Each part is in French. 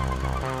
Oh, no.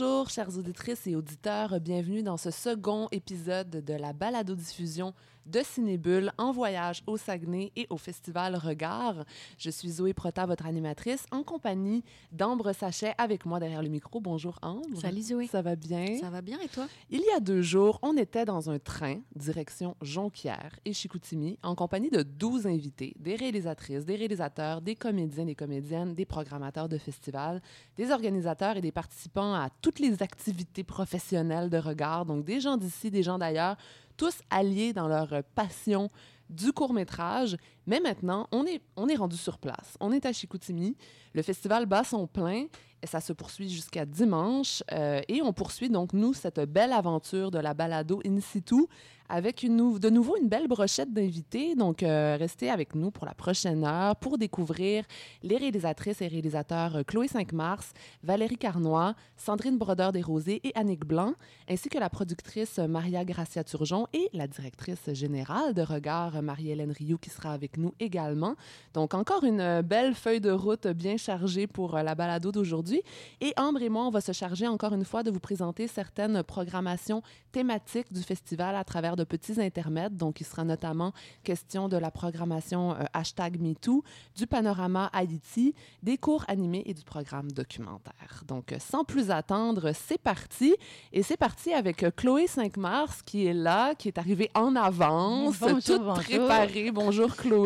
Bonjour, chères auditrices et auditeurs. Bienvenue dans ce second épisode de la balado-diffusion de Cinébule en voyage au Saguenay et au Festival Regard. Je suis Zoé Prota, votre animatrice, en compagnie d'Ambre Sachet avec moi derrière le micro. Bonjour Ambre. Salut Zoé. Ça va bien? Ça va bien et toi? Il y a deux jours, on était dans un train direction Jonquière et Chicoutimi en compagnie de 12 invités, des réalisatrices, des réalisateurs, des comédiens, des comédiennes, des programmateurs de festivals, des organisateurs et des participants à toutes les activités professionnelles de regard, donc des gens d'ici, des gens d'ailleurs, tous alliés dans leur passion du court métrage. Mais maintenant, on est, on est rendu sur place. On est à Chicoutimi. Le festival bat son plein. Et ça se poursuit jusqu'à dimanche. Euh, et on poursuit donc, nous, cette belle aventure de la balado in situ avec de nouveau une belle brochette d'invités. Donc, euh, restez avec nous pour la prochaine heure pour découvrir les réalisatrices et réalisateurs euh, Chloé 5 Mars, Valérie Carnois, Sandrine Brodeur des Rosés et Annick Blanc, ainsi que la productrice Maria Gracia Turgeon et la directrice générale de Regard, Marie-Hélène Rioux, qui sera avec nous également. Donc, encore une belle feuille de route bien chargée pour la balado d'aujourd'hui. Et Ambre et moi, on va se charger encore une fois de vous présenter certaines programmations thématiques du festival à travers de petits intermèdes. Donc, il sera notamment question de la programmation euh, hashtag MeToo, du panorama Haïti, des cours animés et du programme documentaire. Donc, euh, sans plus attendre, c'est parti. Et c'est parti avec euh, Chloé 5 mars qui est là, qui est arrivée en avance, Bonjour, toute bonjour. préparée. Bonjour Chloé.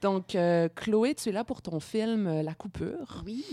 Donc, euh, Chloé, tu es là pour ton film euh, La Coupure. Oui.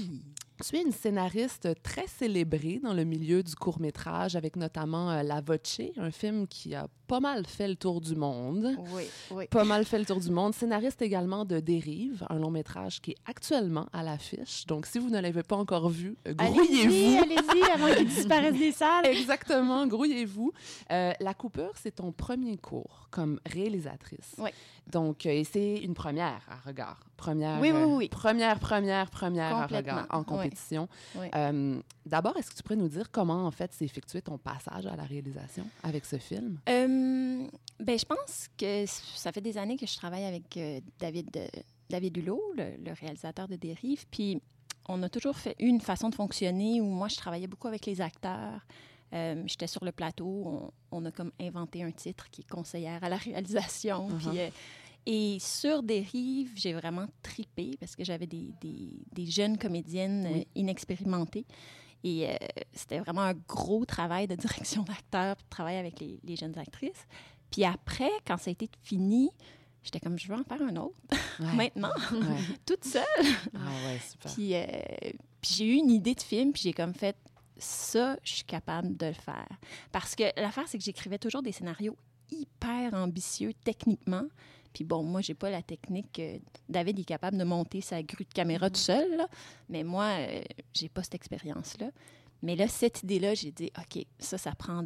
Tu es une scénariste très célébrée dans le milieu du court-métrage, avec notamment euh, La Voce, un film qui a pas mal fait le tour du monde. Oui, oui. Pas mal fait le tour du monde. Scénariste également de Dérive, un long métrage qui est actuellement à l'affiche. Donc, si vous ne l'avez pas encore vu, euh, Allez-y, grouillez-vous. allez-y, avant qu'il disparaisse des salles. Exactement, grouillez-vous. Euh, la Coupure, c'est ton premier cours comme réalisatrice. Oui. Donc, euh, et c'est une première à regard. Première, Oui, oui, oui. Première, première, première à regard en Oui. Compétition. Euh, D'abord, est-ce que tu pourrais nous dire comment, en fait, s'est effectué ton passage à la réalisation avec ce film? Euh, ben, je pense que ça fait des années que je travaille avec euh, David, euh, David Hulot, le, le réalisateur de Dérive. Puis, on a toujours fait une façon de fonctionner où moi, je travaillais beaucoup avec les acteurs. Euh, J'étais sur le plateau. On, on a comme inventé un titre qui est conseillère à la réalisation. Uh-huh. Puis, euh, et sur Dérive, j'ai vraiment tripé parce que j'avais des, des, des jeunes comédiennes Oui. euh, inexpérimentées. Et euh, c'était vraiment un gros travail de direction d'acteur, de travail avec les, les jeunes actrices. Puis après, quand ça a été fini, j'étais comme, je veux en faire un autre, Ouais. maintenant, Ouais. toute seule. Ah ouais, super. Puis, euh, puis j'ai eu une idée de film, puis j'ai comme fait, ça, je suis capable de le faire. Parce que l'affaire, c'est que j'écrivais toujours des scénarios hyper ambitieux techniquement. Puis bon, moi, j'ai pas la technique. David est capable de monter sa grue de caméra tout seul, là. mais moi, euh, j'ai pas cette expérience-là. Mais là, cette idée-là, j'ai dit, OK, ça, ça prend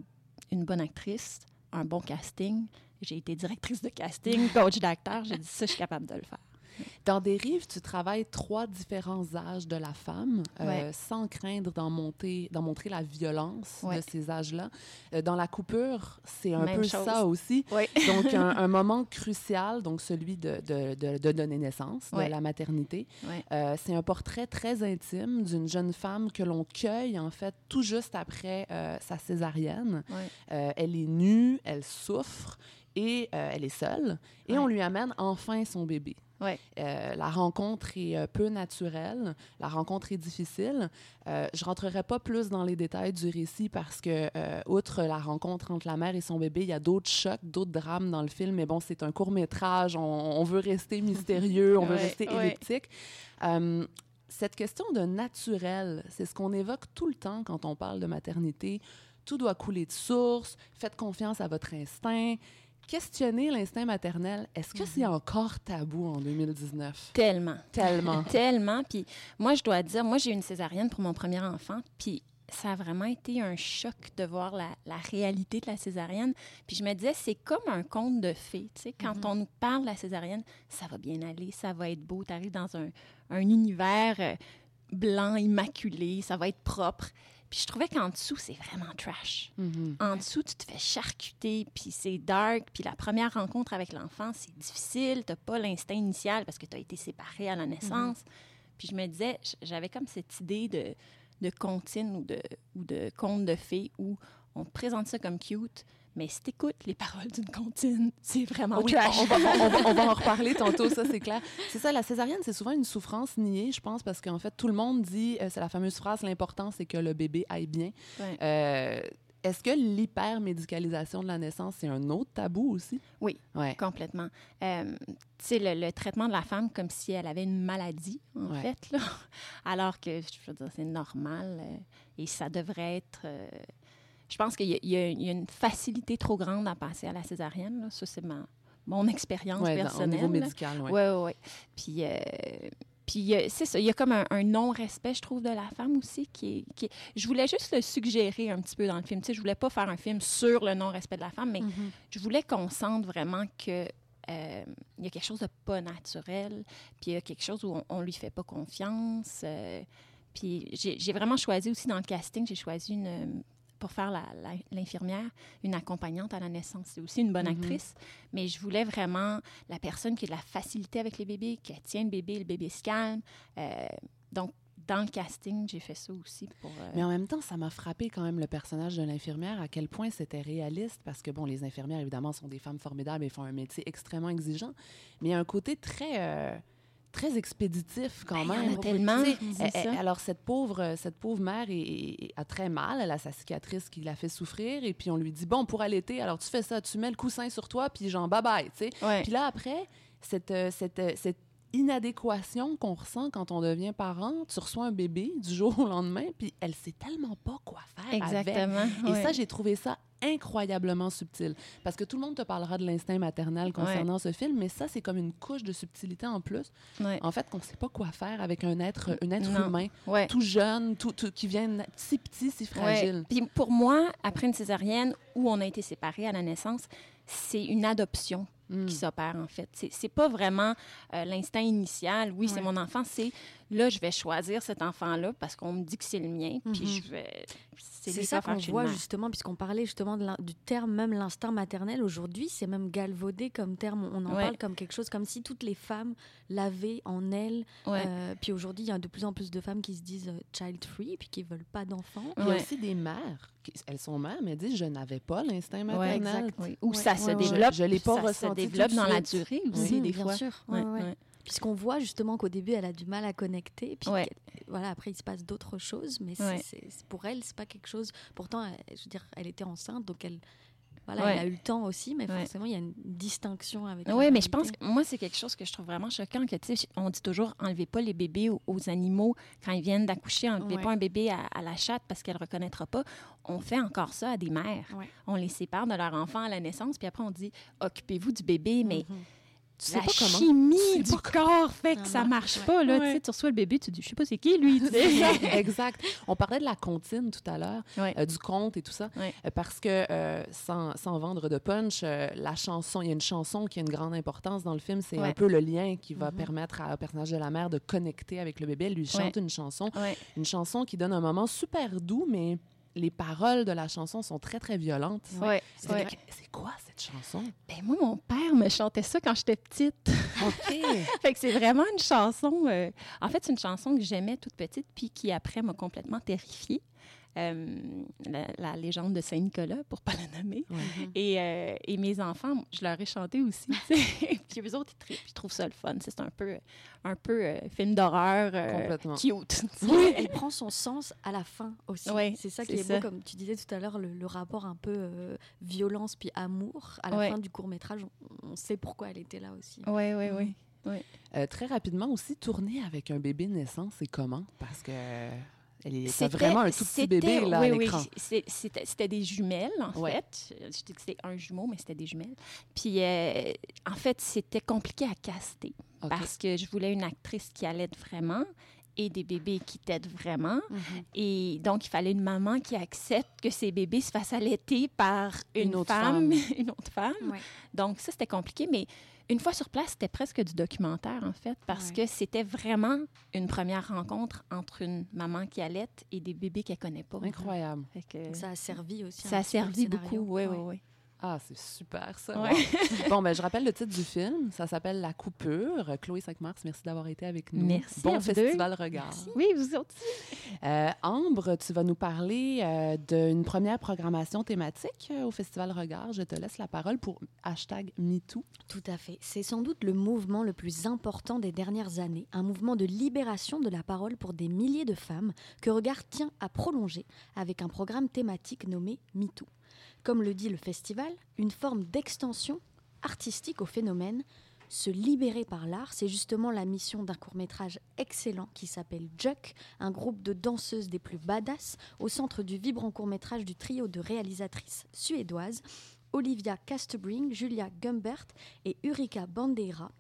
une bonne actrice, un bon casting. J'ai été directrice de casting, coach d'acteur. J'ai dit, ça, je suis capable de le faire. Dans Dérive, tu travailles trois différents âges de la femme, euh, sans craindre d'en monter, d'en montrer la violence Ouais. de ces âges-là. Euh, dans la coupure, c'est un Même peu chose. ça aussi. Donc, un, un moment crucial, donc celui de, de, de- de donner naissance, de la maternité. Euh, c'est un portrait très intime d'une jeune femme que l'on cueille, en fait, tout juste après sa césarienne. Elle est nue, elle souffre et euh, elle est seule. Et Ouais. on lui amène enfin son bébé. Ouais. Euh, la rencontre est euh, peu naturelle, la rencontre est difficile. Euh, je rentrerai pas plus dans les détails du récit parce que, outre la rencontre entre la mère et son bébé, il y a d'autres chocs, d'autres drames dans le film. Mais bon, c'est un court métrage, on, on veut rester mystérieux, on veut Ouais, rester elliptique. Cette question de naturel, c'est ce qu'on évoque tout le temps quand on parle de maternité. Tout doit couler de source, faites confiance à votre instinct. Questionner l'instinct maternel, est-ce que c'est encore tabou en 2019? Tellement. Tellement. Tellement. Puis moi, je dois dire, moi, j'ai eu une césarienne pour mon premier enfant. Puis ça a vraiment été un choc de voir la, la réalité de la césarienne. Puis je me disais, c'est comme un conte de fées. Tu sais, quand on nous parle de la césarienne, ça va bien aller, ça va être beau. Tu arrives dans un, un univers euh, blanc, immaculé, ça va être propre. Puis je trouvais qu'en dessous, c'est vraiment trash. Mhm. En dessous, tu te fais charcuter, puis c'est dark, puis la première rencontre avec l'enfant, c'est difficile. Tu pas l'instinct initial parce que tu as été séparé à la naissance. Puis je me disais, j'avais comme cette idée de, de comptine ou de, ou de conte de fées où on te présente ça comme cute, mais si t'écoutes les paroles d'une comptine, c'est vraiment oui, trash. on, va, on va- on va en reparler tantôt, ça c'est clair. C'est ça, la césarienne, c'est souvent une souffrance niée, je pense, parce qu'en fait, tout le monde dit, euh, c'est la fameuse phrase, l'important c'est que le bébé aille bien. Ouais. Euh, Est-ce que l'hypermédicalisation de la naissance, c'est un autre tabou aussi? Oui. Ouais. Complètement. Euh, tu sais, le, le traitement de la femme comme si elle avait une maladie, en Ouais. fait, là. Alors que, je veux dire, c'est normal euh, et ça devrait être... euh, je pense qu'il y, a- y y une facilité trop grande à passer à la césarienne, là. Ça, c'est ma, mon expérience Ouais, dans- au personnelle. niveau médical. Oui, oui, oui. Puis, euh, puis euh, c'est ça, il y a comme un, un non-respect, je trouve, de la femme aussi. Qui est, qui est- Je voulais juste le suggérer un petit peu dans le film. Tu sais, je voulais pas faire un film sur le non-respect de la femme, mais Mhm. je voulais qu'on sente vraiment que euh, il y a quelque chose de pas naturel, puis il y a quelque chose où on, on lui fait pas confiance. euh, puis j'ai vraiment choisi aussi dans le casting, j'ai choisi une pour faire l'infirmière, une accompagnante à la naissance. C'est aussi une bonne Mhm. actrice, mais je voulais vraiment la personne qui a de la facilité avec les bébés, qui tient le bébé, le bébé se calme. Euh, donc, dans le casting, j'ai fait ça aussi pour... euh, Mais en même temps, ça m'a frappé quand même le personnage de l'infirmière, à quel point c'était réaliste, parce que, bon, les infirmières, évidemment, sont des femmes formidables et font un métier extrêmement exigeant, mais il y a un côté très... euh, très expéditif quand Ben, il y en même. a tellement, elle- elle- ça. alors cette pauvre cette pauvre mère est- est- a très mal, elle a sa cicatrice qui la fait souffrir et puis on lui dit bon pour allaiter, alors tu fais ça, tu mets le coussin sur toi puis genre bye bye, tu sais. ouais. Puis là, après, cette, euh, cette, euh, cette inadéquation qu'on ressent quand on devient parent, tu reçois un bébé du jour au lendemain, puis elle sait tellement pas quoi faire avec. Exactement. Et ouais. ça, j'ai trouvé ça incroyablement subtil. Parce que tout le monde te parlera de l'instinct maternel concernant ce film, mais ça, c'est comme une couche de subtilité en plus. Ouais. En fait, qu'on sait pas quoi faire avec un être, un être Non. humain, Ouais. tout jeune, tout, tout- qui vient si petit, si fragile. Puis pour moi, après une césarienne où on a été séparés à la naissance, c'est une adoption Mm. qui s'opère en fait. C'est, pas vraiment euh, l'instinct initial. Oui, c'est mon enfant. C'est là, je vais choisir cet enfant-là parce qu'on me dit que c'est le mien. Puis Mhm. je vais. C'est ça qu'on voit justement, puisqu'on parlait justement de du terme même l'instinct maternel. Aujourd'hui, c'est même galvaudé comme terme. On en Ouais. parle comme quelque chose, comme si toutes les femmes l'avaient en elles. Ouais. Euh, puis aujourd'hui, il y a de plus en plus de femmes qui se disent euh, child free, puis qui veulent pas d'enfants. Il y a aussi des mères, qui, elles sont mères, mais disent je n'avais pas l'instinct Ouais, maternel. exact. Oui. Ou Ouais, ça ouais, se ouais. développe. Je- je l'ai pas ça se ressenti développe dans la durée aussi, des bien fois. sûr. Puisqu'on voit justement qu'au début, elle a du mal à connecter. Puis Ouais. voilà, après, il se passe d'autres choses. Mais c'est- Ouais. pour elle, c'est pas quelque chose. Pourtant, elle- je veux dire, elle était enceinte, donc elle, voilà, Ouais. elle a eu le temps aussi. Mais forcément, il y a une distinction avec. Oui, mais je pense que moi, c'est quelque chose que je trouve vraiment choquant. Que, on dit toujours enlevez pas les bébés aux, aux animaux quand ils viennent d'accoucher. Enlevez pas un bébé à, à la chatte parce qu'elle ne reconnaîtra pas. On fait encore ça à des mères. On les sépare de leur enfant à la naissance, puis après, on dit occupez-vous du bébé, mais Mhm. Tu sais la pas comment? chimie Tu sais du pas corps fait que Ça ça marche, ouais. pas. Là, Ouais. Tu sais, tu reçois le bébé, tu dis je sais pas c'est qui lui. tu sais. exact. On parlait de la comptine tout à l'heure, Ouais. euh, du conte et tout ça, Ouais. euh, parce que euh, sans, sans vendre de punch, euh, la chanson, il y a une chanson qui a une grande importance dans le film. C'est un peu le lien qui va Mhm. permettre à- au personnage de la mère de connecter avec le bébé. Elle lui chante une chanson, Ouais. une chanson qui donne un moment super doux, mais les paroles de la chanson sont très très violentes. Ouais. C'est Ouais. quoi cette chanson? Ben, moi, mon père me chantait ça quand j'étais petite. Ok. fait que c'est vraiment une chanson. euh, en fait, c'est une chanson que j'aimais toute petite, puis qui après m'a complètement terrifiée. Euh, la, la légende de Saint-Nicolas, pour pas la nommer. Et, euh, et mes enfants, je leur ai chanté aussi. puis eux autres, ils, tri- ils trouvent ça le fun. C'est un peu, un peu euh, film d'horreur euh, cute. Oui, elle prend son sens à la fin aussi. Ouais, c'est ça qui c'est est ça. beau, comme tu disais tout à l'heure, le, le rapport un peu euh, violence puis amour. À la Ouais. fin du court métrage, on, on sait pourquoi elle était là aussi. Oui, oui, oui. Euh, très rapidement aussi, tourner avec un bébé naissant, c'est comment? Parce que Elle C'était vraiment un tout petit bébé là, oui, à oui, l'écran. c'est- C'était c'était des jumelles, en Ouais. fait. Je dis que c'était un jumeau, mais c'était des jumelles. Puis, euh, en fait, c'était compliqué à caster parce que je voulais une actrice qui allait vraiment et des bébés qui t'aident vraiment. Mhm. Et donc, il fallait une maman qui accepte que ses bébés se fassent allaiter par une, Une autre femme, femme. une autre femme. Ouais. Donc, ça, c'était compliqué, mais une fois sur place, c'était presque du documentaire, en fait, parce Ouais. que c'était vraiment une première rencontre entre une maman qui allait et des bébés qu'elle connaît pas. Incroyable. Que Ça a servi aussi. ça a servi beaucoup, oui, oui, oui. Ah, c'est super ça. Ouais. Wow. bon, ben, je rappelle le titre du film. Ça s'appelle La Coupure. Chloé Saint-Mars, merci d'avoir été avec nous. Merci Bon à vous deux. festival Regard. Merci. Oui, vous autres. Euh, Ambre, tu vas nous parler euh, d'une première programmation thématique euh, au Festival Regard. Je te laisse la parole pour hashtag MeToo. Tout à fait. C'est sans doute le mouvement le plus important des dernières années, un mouvement de libération de la parole pour des milliers de femmes que Regard tient à prolonger avec un programme thématique nommé MeToo. Comme le dit le festival, une forme d'extension artistique au phénomène. Se libérer par l'art, c'est justement la mission d'un court-métrage excellent qui s'appelle Juck, un groupe de danseuses des plus badass au centre du vibrant court-métrage du trio de réalisatrices suédoises Olivia Castebring, Julia Gumbert et Ulrika Bandeira.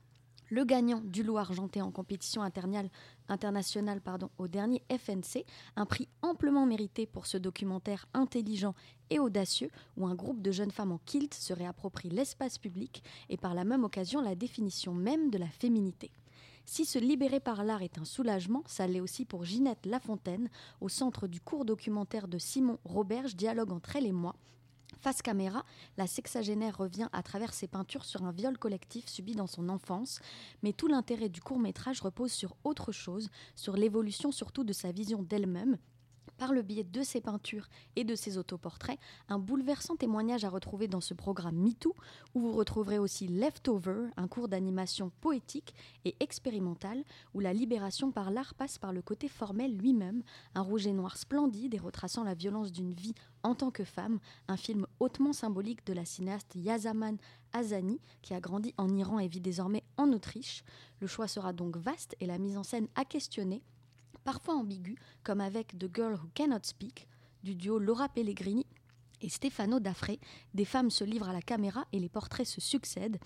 Le gagnant du lot argenté en compétition internationale, au dernier FNC, un prix amplement mérité pour ce documentaire intelligent et audacieux où un groupe de jeunes femmes en kilt se réapproprie l'espace public et par la même occasion la définition même de la féminité. Si se libérer par l'art est un soulagement, ça l'est aussi pour Ginette Lafontaine, au centre du court documentaire de Simon Roberge, Dialogue entre elle et moi, Face caméra, la sexagénaire revient à travers ses peintures sur un viol collectif subi dans son enfance, mais tout l'intérêt du court métrage repose sur autre chose, sur l'évolution surtout de sa vision d'elle-même. Par le biais de ses peintures et de ses autoportraits, un bouleversant témoignage à retrouver dans ce programme MeToo, où vous retrouverez aussi Leftover, un cours d'animation poétique et expérimental, où la libération par l'art passe par le côté formel lui-même, un rouge et noir splendide et retraçant la violence d'une vie en tant que femme, un film hautement symbolique de la cinéaste Yazaman Azani, qui a grandi en Iran et vit désormais en Autriche. Le choix sera donc vaste et la mise en scène à questionner, parfois ambiguë, comme avec The Girl Who Cannot Speak, du duo Laura Pellegrini et Stefano Daffré. Des femmes se livrent à la caméra et les portraits se succèdent,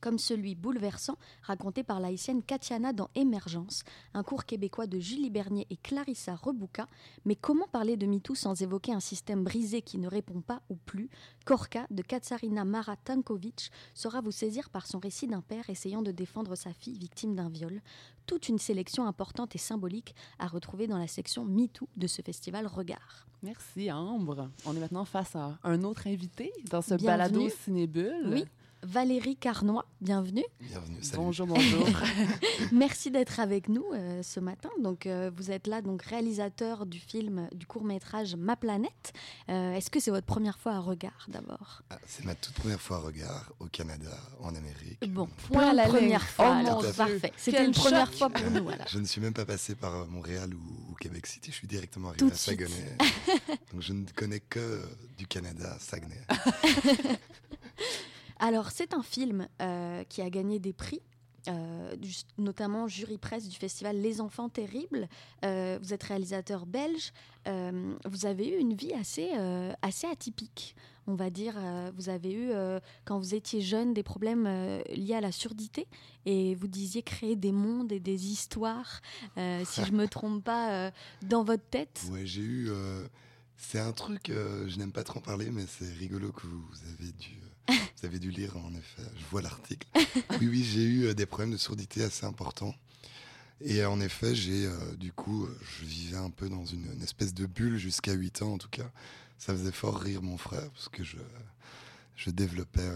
comme celui bouleversant raconté par l'haïtienne Katiana dans Émergence, un cours québécois de Julie Bernier et Clarissa Rebouka. Mais comment parler de MeToo sans évoquer un système brisé qui ne répond pas ou plus? Korka de Katsarina Mara Tankovic saura vous saisir par son récit d'un père essayant de défendre sa fille victime d'un viol. Toute une sélection importante et symbolique à retrouver dans la section MeToo de ce festival Regard. Merci, Ambre. On est maintenant face à un autre invité dans ce Bienvenue. balado Cinébule. Oui. Valérie Carnois, bienvenue. Bienvenue, salut. Bonjour, bonjour. Merci d'être avec nous euh, ce matin. Donc, euh, vous êtes là, donc réalisateur du film, du court métrage Ma planète. Euh, Est-ce que c'est votre première fois à regard d'abord? Ah, C'est ma toute première fois à regard au Canada, en Amérique. Bon, Point la première fois. Oh, alors, parfait. C'était une première choc. fois pour nous. Voilà. Je ne suis même pas passé par Montréal ou, ou Québec City, je suis directement arrivé Tout à. Saguenay. Donc je ne connais que du Canada, Saguenay. Alors, c'est un film euh, qui a gagné des prix. euh, du- notamment jury presse du festival Les Enfants Terribles. Euh, vous êtes réalisateur belge. Euh, vous avez eu une vie assez, assez atypique, on va dire. Vous avez eu, quand vous étiez jeune, des problèmes liés à la surdité et vous disiez créer des mondes et des histoires, si je me trompe pas, dans votre tête. Ouais, j'ai eu. c'est un truc, je n'aime pas trop en parler, mais c'est rigolo que vous, vous avez dû. vous avez dû lire en effet, je vois l'article. Oui, oui, j'ai eu euh, des problèmes de surdité assez importants. Et euh, en effet, j'ai euh, du coup, je vivais un peu dans une, une espèce de bulle jusqu'à 8 ans en tout cas. Ça faisait fort rire mon frère parce que je, je développais,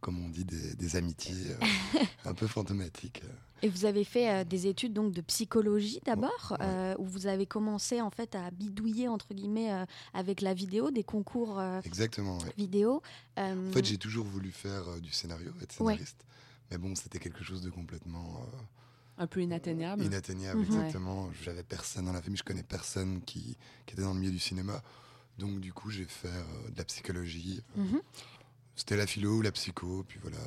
comme on dit, des, des amitiés euh, un peu fantomatiques. Et vous avez fait euh, des études donc de psychologie d'abord, Ouais. euh, où vous avez commencé en fait à bidouiller entre guillemets euh, avec la vidéo, des concours euh, Exactement, ouais. vidéo. Euh, En fait, j'ai toujours voulu faire euh, du scénario, être Ouais. scénariste. Mais bon, c'était quelque chose de complètement euh, Un peu inatteignable. inatteignable, Mhm. exactement. J'avais personne dans la famille, je connais personne qui, qui était dans le milieu du cinéma. Donc, du coup, j'ai fait euh, de la psychologie. mhm. C'était la philo ou la psycho, puis voilà.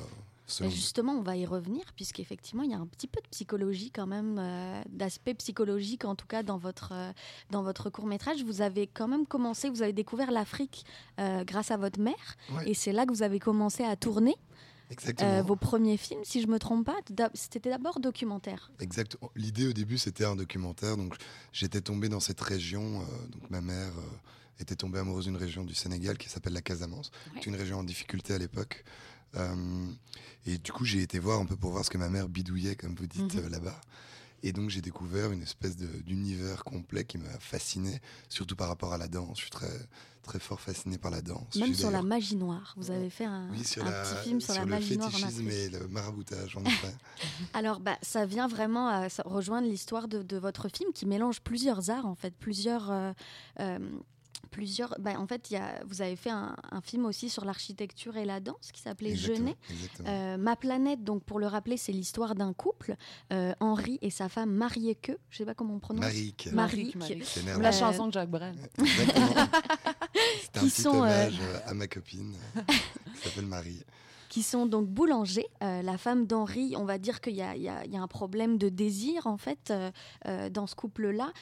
Selon- Justement, on va y revenir, puisqu'effectivement, il y a un petit peu de psychologie quand même, euh, d'aspect psychologique en tout cas dans votre, euh, dans votre court-métrage. Vous avez quand même commencé, vous avez découvert l'Afrique euh, grâce à votre mère, Ouais, et c'est là que vous avez commencé à tourner exactement. vos premiers films, si je me trompe pas. C'était d'abord documentaire. Exact. L'idée au début, c'était un documentaire. Donc, j'étais tombé dans cette région. donc, ma mère était tombée amoureuse d'une région du Sénégal qui s'appelle la Casamance. Ouais. Une région en difficulté à l'époque. Euh, et du coup, j'ai été voir un peu pour voir ce que ma mère bidouillait, comme vous dites, Mhm. euh, là-bas. Et donc, j'ai découvert une espèce d'univers complet qui m'a fasciné, surtout par rapport à la danse. Je suis très, très fort fasciné par la danse. Même sur la magie noire. Vous avez fait un, Oui, sur un la- petit film sur, la le magie noire en fétichisme Afrique. et le maraboutage, en effet. Alors, bah, ça vient vraiment à ça- rejoindre l'histoire de, de votre film qui mélange plusieurs arts, en fait, plusieurs. euh, euh, plusieurs bah, en fait, il y a, vous avez fait un, un film aussi sur l'architecture et la danse qui s'appelait Jeunet. Euh, Ma planète, donc pour le rappeler, c'est l'histoire d'un couple, euh, Henri et sa femme Marieke, je sais pas comment on prononce. Marique. Marique. Marique. C'est Ou néerlandais. la Euh, chanson de Jacques Brel. C'est un Qui petit sont, euh, hommage euh, à ma copine euh, qui s'appelle Marie. Qui sont donc boulangers. Euh, la femme d'Henri, on va dire qu'il y, a- un problème de désir en fait euh, euh, dans ce couple-là.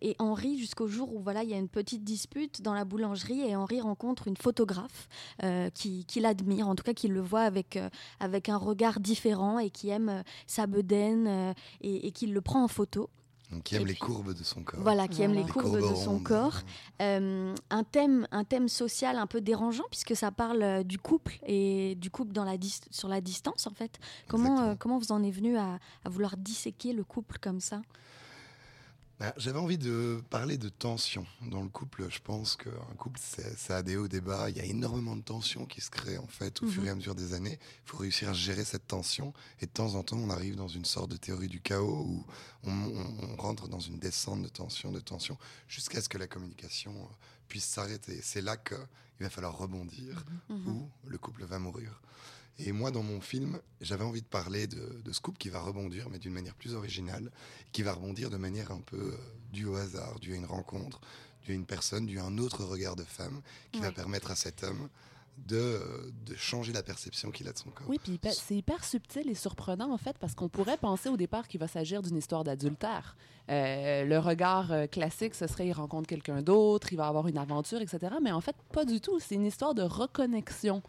Et Henri, jusqu'au jour où voilà, il y a une petite dispute dans la boulangerie et Henri rencontre une photographe qui, qui l'admire, en tout cas qui le voit avec, avec un regard différent et qui aime sa bedaine et, et qui le prend en photo. Donc, qui aime les courbes de son corps. Voilà, qui aime Voilà. les Les courbes de son rondes. corps. Euh, un, thème, un thème social un peu dérangeant puisque ça parle euh, du couple et du couple dans la sur la distance en fait. Comment, euh, comment vous en êtes venu à, à vouloir disséquer le couple comme ça? Bah, J'avais envie de parler de tension dans le couple. Je pense qu'un couple, c'est- ça a des hauts, des bas. Il y a énormément de tensions qui se créent en fait au fur et à mesure des années. Il faut réussir à gérer cette tension. Et de temps en temps, on arrive dans une sorte de théorie du chaos où on, on- on rentre dans une descente de tension, de tension, jusqu'à ce que la communication euh, puisse s'arrêter. C'est là qu'il va falloir rebondir ou le couple va mourir. Et moi, dans mon film, j'avais envie de parler de, couple qui va rebondir, mais d'une manière plus originale, qui va rebondir de manière un peu euh, due au hasard, due à une rencontre, due à une personne, due à un autre regard de femme, qui va permettre à cet homme de, de changer la perception qu'il a de son corps. Oui, puis hyper- c'est hyper subtil et surprenant, en fait, parce qu'on pourrait penser au départ qu'il va s'agir d'une histoire d'adultère. Euh, le regard euh, classique, ce serait il rencontre quelqu'un d'autre, il va avoir une aventure, etc. Mais en fait, pas du tout. C'est une histoire de reconnexion.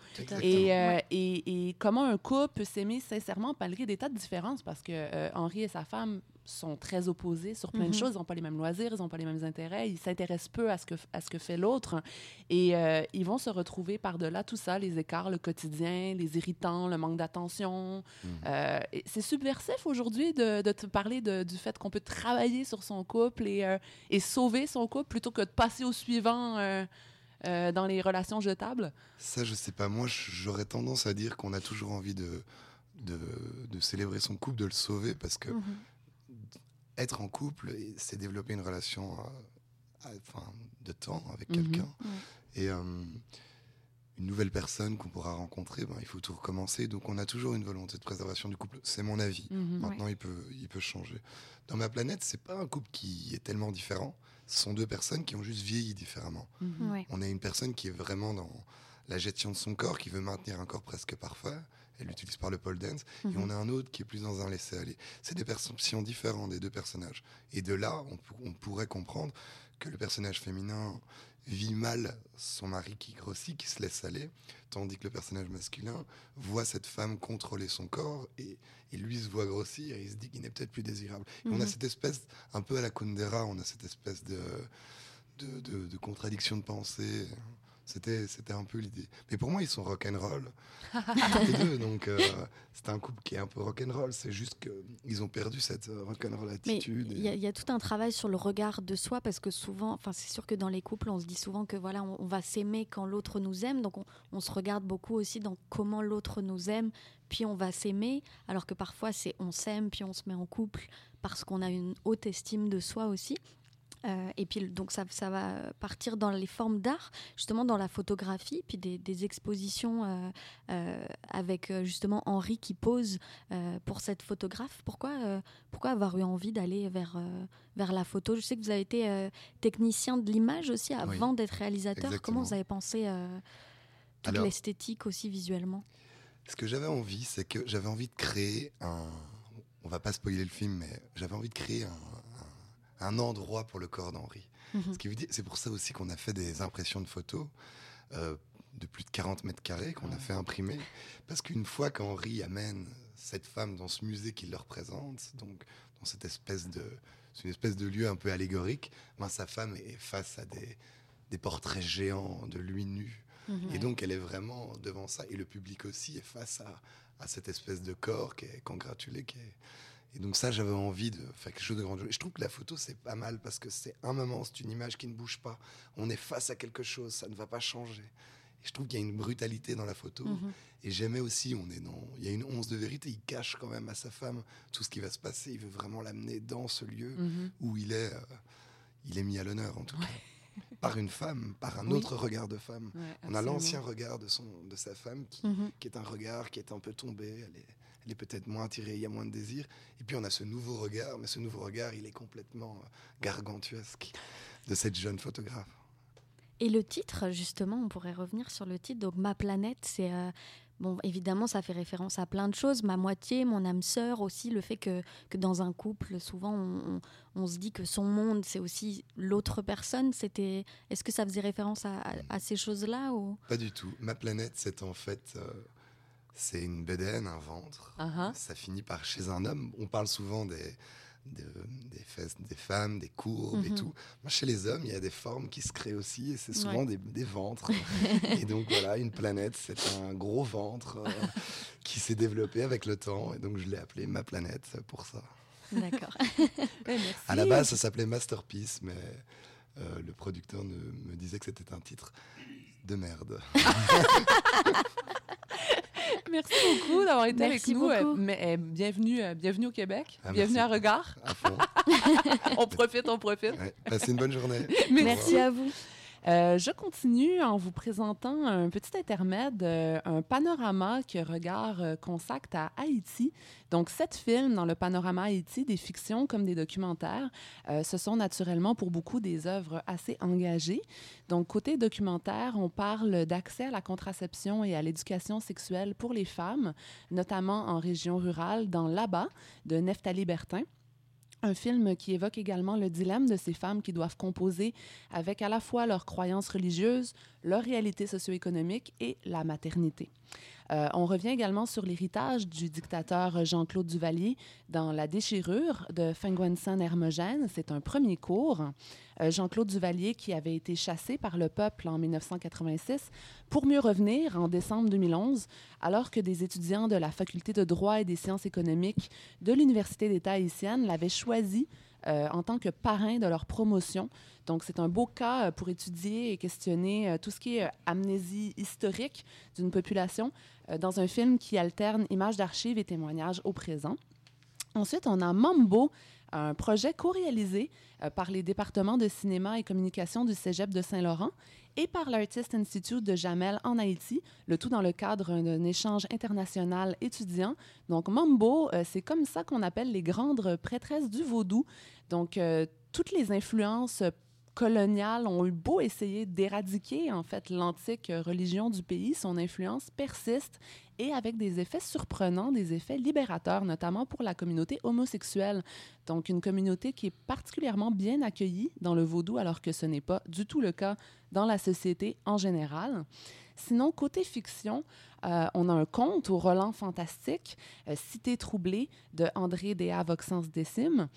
Et, euh, et, et comment un couple peut s'aimer sincèrement malgré des tas de différences, parce que euh, Henri et sa femme sont très opposés sur plein Mhm. de choses. Ils n'ont pas les mêmes loisirs, ils n'ont pas les mêmes intérêts, ils s'intéressent peu à ce que, à ce que fait l'autre. Et euh, ils vont se retrouver par-delà tout ça, les écarts, le quotidien, les irritants, le manque d'attention. Mhm. Euh, c'est subversif aujourd'hui de, de te parler de- du fait qu'on peut travailler sur son couple et, euh, et sauver son couple plutôt que de passer au suivant euh, euh, dans les relations jetables? Ça, je sais pas. Moi, j'aurais tendance à dire qu'on a toujours envie de, de, de célébrer son couple, de le sauver, parce que Mhm. Être en couple, c'est développer une relation euh, enfin, de temps avec Mhm. quelqu'un. Et euh, une nouvelle personne qu'on pourra rencontrer, ben, il faut tout recommencer. Donc on a toujours une volonté de préservation du couple. C'est mon avis. Mhm. Maintenant, il, peut, il peut changer. Dans ma planète, c'est pas un couple qui est tellement différent. Ce sont deux personnes qui ont juste vieilli différemment. Mhm. Ouais. On a une personne qui est vraiment dans la gestion de son corps, qui veut maintenir un corps presque parfait. Elle l'utilise par le pole dance. Et Mhm. on a un autre qui est plus dans un laisser-aller. C'est des perceptions différentes des deux personnages. Et de là, on, pour- on pourrait comprendre que le personnage féminin vit mal son mari qui grossit, qui se laisse aller, tandis que le personnage masculin voit cette femme contrôler son corps et, et lui se voit grossir et il se dit qu'il n'est peut-être plus désirable. On a Mhm. cette espèce, un peu à la Kundera, on a cette espèce de, de, de- de contradiction de pensée. C'était, c'était un peu l'idée. Mais pour moi, ils sont rock'n'roll. les deux. Donc, euh, c'est un couple qui est un peu rock'n'roll. C'est juste qu'ils ont perdu cette euh, rock'n'roll attitude. il y, a- il y a tout un travail sur le regard de soi parce que souvent, enfin c'est sûr que dans les couples, on se dit souvent que voilà, on, on va s'aimer quand l'autre nous aime, donc on, on se regarde beaucoup aussi dans comment l'autre nous aime, puis on va s'aimer, alors que parfois c'est on s'aime puis on se met en couple parce qu'on a une haute estime de soi aussi. Euh, et puis donc ça, ça va partir dans les formes d'art, justement dans la photographie, puis des, des expositions euh, euh, avec justement Henri qui pose pour cette photographe. Pourquoi, pourquoi avoir eu envie d'aller vers, vers la photo? Je sais que vous avez été technicien de l'image aussi avant d'être réalisateur. Exactement. Comment vous avez pensé toute l'esthétique aussi visuellement? Ce que j'avais envie, c'est que j'avais envie de créer un. On va pas spoiler le film, mais j'avais envie de créer un, un, endroit pour le corps d'Henri. Mhm. C'est pour ça aussi qu'on a fait des impressions de photos euh, de plus de 40 mètres carrés qu'on a fait imprimer. Parce qu'une fois qu'Henri amène cette femme dans ce musée qui le représente, donc dans cette espèce de, c'est une espèce de lieu un peu allégorique, ben, sa femme est face à des, des portraits géants de lui nu. Mhm. Et donc elle est vraiment devant ça. Et le public aussi est face à, à cette espèce de corps qui est congratulé. Qui est... Et donc ça, j'avais envie de faire quelque chose de grandiose. Et je trouve que la photo, c'est pas mal parce que c'est un moment, c'est une image qui ne bouge pas. On est face à quelque chose, ça ne va pas changer. Et je trouve qu'il y a une brutalité dans la photo. Mhm. Et j'aimais aussi, on est dans, il y a une once de vérité. Il cache quand même à sa femme tout ce qui va se passer. Il veut vraiment l'amener dans ce lieu Mhm. où il est, euh, il est mis à l'honneur en tout cas, par une femme, par un Oui. autre regard de femme. Ouais, On a l'ancien regard de son, de sa femme qui, Mhm. qui est un regard qui est un peu tombé. Elle est, elle est peut-être moins attirée, il y a moins de désir. Et puis on a ce nouveau regard, mais ce nouveau regard, il est complètement euh, gargantuesque de cette jeune photographe. Et le titre, justement, on pourrait revenir sur le titre. Donc, Ma planète, c'est. euh, bon, évidemment, ça fait référence à plein de choses. Ma moitié, mon âme sœur, aussi le fait que, que dans un couple, souvent, on, on- on se dit que son monde, c'est aussi l'autre personne. C'était. Est-ce que ça faisait référence à, à- à ces choses-là ou... Pas du tout. Ma planète, c'est en fait, euh, c'est une bédaine, un ventre. Ah ah. Ça finit par chez un homme. On parle souvent des, de- des fesses des femmes, des courbes et Mhm. tout. Moi, chez les hommes, il y a des formes qui se créent aussi et c'est souvent Ouais. des, des ventres. et donc voilà, une planète, c'est un gros ventre euh, qui s'est développé avec le temps. Et donc je l'ai appelé ma planète pour ça. D'accord. À la base, ça s'appelait Masterpiece, mais euh, le producteur ne- me disait que c'était un titre de merde. Merci beaucoup d'avoir été Merci avec nous. beaucoup. Euh, mais, euh, bienvenue, euh, bienvenue au Québec. Ah, bienvenue merci. à Regard. À fond. on profite, on profite. Ouais. Passez une bonne journée. Merci à vous. Euh, je continue en vous présentant un petit intermède, euh, un panorama que Regard euh, consacre à Haïti. Donc, sept films dans le panorama Haïti, des fictions comme des documentaires. Euh, ce sont naturellement pour beaucoup des œuvres assez engagées. Donc, côté documentaire, on parle d'accès à la contraception et à l'éducation sexuelle pour les femmes, notamment en région rurale, dans Là-bas de Neftali Bertin. Un film qui évoque également le dilemme de ces femmes qui doivent composer avec à la fois leurs croyances religieuses, leur réalité socio-économique et la maternité. Euh, on revient également sur l'héritage du dictateur Jean-Claude Duvalier dans La déchirure de Fengwensen Hermogène. C'est un premier cours. Euh, Jean-Claude Duvalier qui avait été chassé par le peuple en 1986 pour mieux revenir en décembre 2011 alors que des étudiants de la faculté de droit et des sciences économiques de l'Université d'État haïtienne l'avaient choisi euh, en tant que parrain de leur promotion. Donc, c'est un beau cas euh, pour étudier et questionner euh, tout ce qui est amnésie historique d'une population dans un film qui alterne images d'archives et témoignages au présent. Ensuite, on a Mambo, un projet co-réalisé par les départements de cinéma et communication du Cégep de Saint-Laurent et par l'Artist Institute de Jamel en Haïti, le tout dans le cadre d'un échange international étudiant. Donc, Mambo, euh, c'est comme ça qu'on appelle les grandes prêtresses du vaudou. Donc, euh, toutes les influences coloniales ont eu beau essayer d'éradiquer, en fait, l'antique religion du pays, son influence persiste et avec des effets surprenants, des effets libérateurs, notamment pour la communauté homosexuelle. Donc, une communauté qui est particulièrement bien accueillie dans le vaudou, alors que ce n'est pas du tout le cas dans la société en général. Sinon, côté fiction, euh, on a un conte au Roland fantastique, euh, Cité troublée de André Déa Voxens Décime.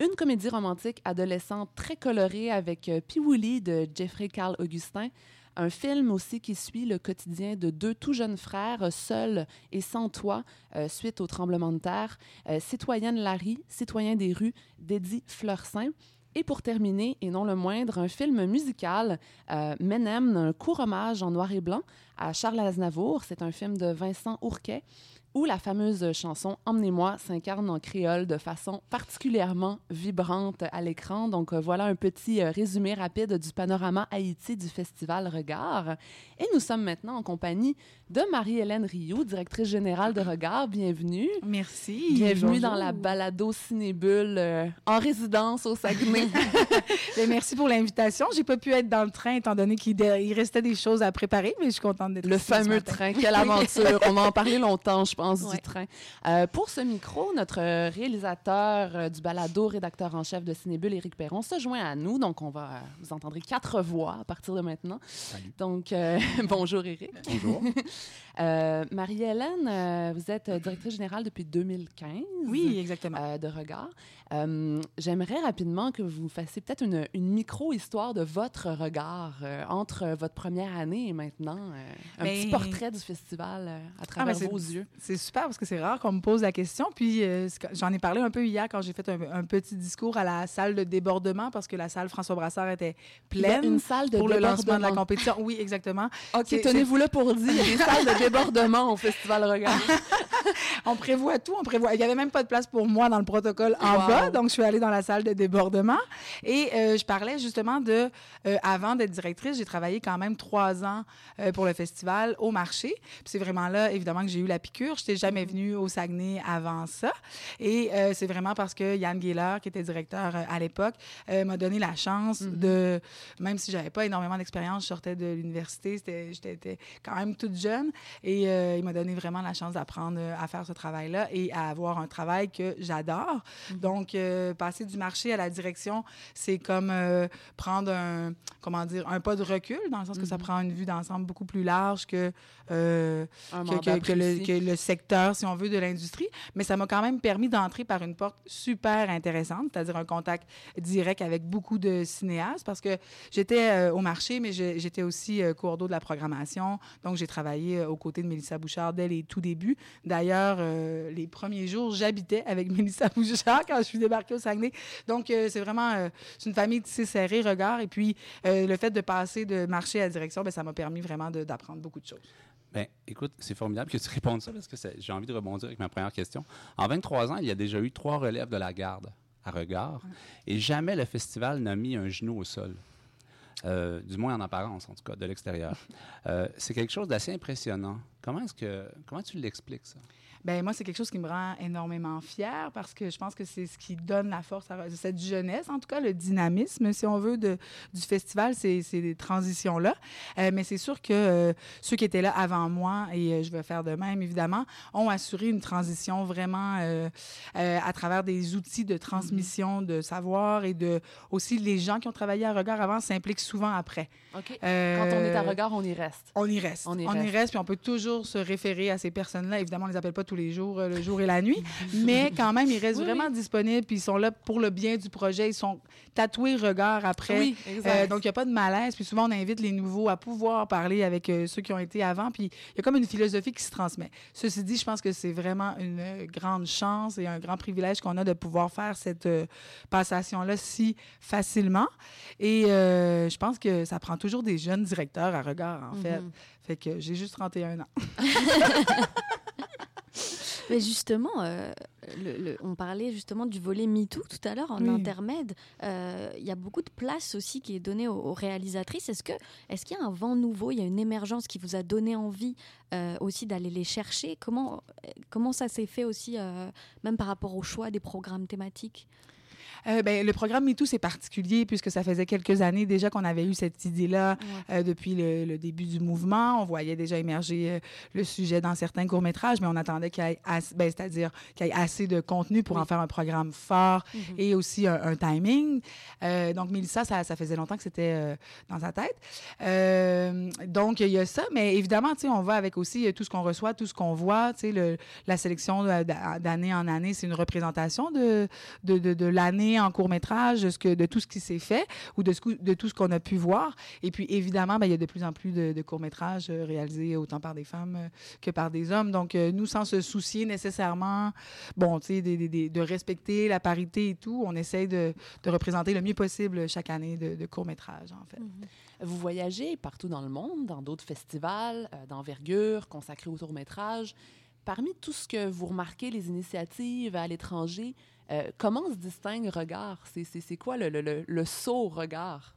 Une comédie romantique adolescente très colorée avec euh, Piwouli de Jeffrey Carl Augustin. Un film aussi qui suit le quotidien de deux tout jeunes frères, euh, seuls et sans toit, euh, suite au tremblement de terre. Euh, Citoyenne Larry, Citoyen des rues, d'Eddie Fleursin. Et pour terminer, et non le moindre, un film musical, euh, Menem, un court hommage en noir et blanc à Charles Aznavour. C'est un film de Vincent Ourquet où la fameuse chanson Emmenez-moi s'incarne en créole de façon particulièrement vibrante à l'écran. Donc euh, voilà un petit euh, résumé rapide du panorama Haïti du festival Regard. Et nous sommes maintenant en compagnie de Marie-Hélène Rioux, directrice générale de Regard. Bienvenue. Merci. Bienvenue Bonjour. dans la balado Cinébule euh, en résidence au Saguenay. Ben, merci pour l'invitation. J'ai pas pu être dans le train étant donné qu'il restait des choses à préparer, mais je suis contente d'être Le ici ce fameux matin. train, quelle aventure! On en a parlé longtemps, je pense, Ouais. du train. Euh, pour ce micro, notre réalisateur euh, du balado, rédacteur en chef de Cinébule, Éric Perron, se joint à nous. Donc, on va, euh, vous entendrez quatre voix à partir de maintenant. Salut. Donc, euh, bonjour Éric. Bonjour. Euh, Marie-Hélène, euh, vous êtes directrice générale depuis 2015. Oui, exactement. euh, de regard. Euh, J'aimerais rapidement que vous fassiez peut-être une, une micro-histoire de votre regard euh, entre votre première année et maintenant. euh, un Ben- petit portrait du festival euh, à travers c'est- vos yeux. C'est super parce que c'est rare qu'on me pose la question. Puis euh, j'en ai parlé un peu hier quand j'ai fait un, un petit discours à la salle de débordement parce que la salle François Brassard était pleine. Une salle de pour le lancement de la compétition. Oui, exactement. OK, tenez-vous là pour dire, de débordement au Festival Regard. On prévoit tout, on prévoit. Il n'y avait même pas de place pour moi dans le protocole en Wow. bas, donc je suis allée dans la salle de débordement. Et euh, je parlais justement de, euh, avant d'être directrice, j'ai travaillé quand même trois ans euh, pour le festival au marché. Puis c'est vraiment là, évidemment, que j'ai eu la piqûre. Je n'étais jamais venue au Saguenay avant ça. Et c'est vraiment parce que Yann Guéler, qui était directeur à l'époque, m'a donné la chance Mhm. de, même si j'avais pas énormément d'expérience, je sortais de l'université, j'étais quand même toute jeune. Et euh, il m'a donné vraiment la chance d'apprendre euh, à faire ce travail-là et à avoir un travail que j'adore. Donc, euh, passer du marché à la direction, c'est comme euh, prendre un, comment dire, un pas de recul, dans le sens que ça Mhm. prend une vue d'ensemble beaucoup plus large que, que, mandat que- que le, que le secteur, si on veut, de l'industrie. Mais ça m'a quand même permis d'entrer par une porte super intéressante, c'est-à-dire un contact direct avec beaucoup de cinéastes, parce que j'étais au marché, mais j'étais aussi cours d'eau de la programmation. Donc, j'ai travaillé euh, aux côtés de Mélissa Bouchard dès les tout débuts. D'ailleurs, euh, les premiers jours, j'habitais avec Mélissa Bouchard quand je suis débarquée au Saguenay. Donc, euh, c'est vraiment euh, une famille tissée serrée, regard. Et puis, le fait de passer de marché à direction, ben, ça m'a permis vraiment d'apprendre beaucoup de choses. Ben, écoute, c'est formidable que tu répondes ça parce que j'ai envie de rebondir avec ma première question. En 23 ans, il y a déjà eu trois relèves de la garde à regard et jamais le festival n'a mis un genou au sol. Euh, du moins en apparence, en tout cas, de l'extérieur. Euh, c'est quelque chose d'assez impressionnant. Comment est-ce que comment tu l'expliques ça? Ben moi, c'est quelque chose qui me rend énormément fière parce que je pense que c'est ce qui donne la force à cette jeunesse, en tout cas le dynamisme, si on veut, de, du festival, c'est c'est des transitions-là. Euh, mais c'est sûr que euh, ceux qui étaient là avant moi, et euh, je vais faire de même, évidemment, ont assuré une transition vraiment euh, euh, à travers des outils de transmission de savoir et de aussi les gens qui ont travaillé à regard avant s'impliquent souvent après. OK. Euh, Quand on est à regard, on y reste. on y reste. On y y reste. reste, puis on peut toujours se référer à ces personnes-là. Évidemment, on les appelle pas tous les jours, euh, le jour et la nuit, mais quand même, ils restent Oui, vraiment disponibles, puis ils sont là pour le bien du projet. Ils sont tatoués regard après. Oui, Euh, donc, il n'y a pas de malaise. Puis souvent, on invite les nouveaux à pouvoir parler avec euh, ceux qui ont été avant. Puis il y a comme une philosophie qui se transmet. Ceci dit, je pense que c'est vraiment une grande chance et un grand privilège qu'on a de pouvoir faire cette passation-là si facilement. Et je pense que ça prend toujours des jeunes directeurs à regard, en. Mhm. Fait que j'ai juste 31 ans. Mais justement, euh, le- le- on parlait justement du volet MeToo tout à l'heure en Oui. intermède. Euh, Il y a beaucoup de place aussi qui est donnée aux, aux réalisatrices. Est-ce que est-ce qu'il y a un vent nouveau Il y a une émergence qui vous a donné envie euh, aussi d'aller les chercher? Comment comment ça s'est fait aussi, euh, même par rapport au choix des programmes thématiques? Euh, ben, le programme MeToo, c'est particulier puisque ça faisait quelques années déjà qu'on avait eu cette idée-là euh, depuis le, le début du mouvement. On voyait déjà émerger euh, le sujet dans certains courts-métrages, mais on attendait qu'il y ait, ass- ben, c'est-à-dire qu'il y ait assez de contenu pour Oui. en faire un programme fort Mhm. et aussi un, un timing. Donc, Mélissa, ça, ça faisait longtemps que c'était dans sa tête. Donc, il y a ça, mais évidemment, tu sais, on va avec aussi tout ce qu'on reçoit, tout ce qu'on voit. Tu sais, le- la sélection d'année en année, c'est une représentation de, de, de, de l'année en ce que- de tout ce qui s'est fait ou de, tout ce qu'on a pu voir. Et puis, évidemment, ben, il y a de plus en plus de, de courts-métrages euh, réalisés autant par des femmes euh, que par des hommes. Donc, euh, nous, sans se soucier nécessairement, bon, tu sais, de respecter la parité et tout, on essaye de, représenter le mieux possible chaque année de, de courts-métrages, en fait. Vous voyagez partout dans le monde, dans d'autres festivals euh, d'envergure consacrés au court-métrage. parmi tout ce que vous remarquez, les initiatives à l'étranger, euh, comment se distingue Regard? C'est- quoi le, le, le, le saut regard?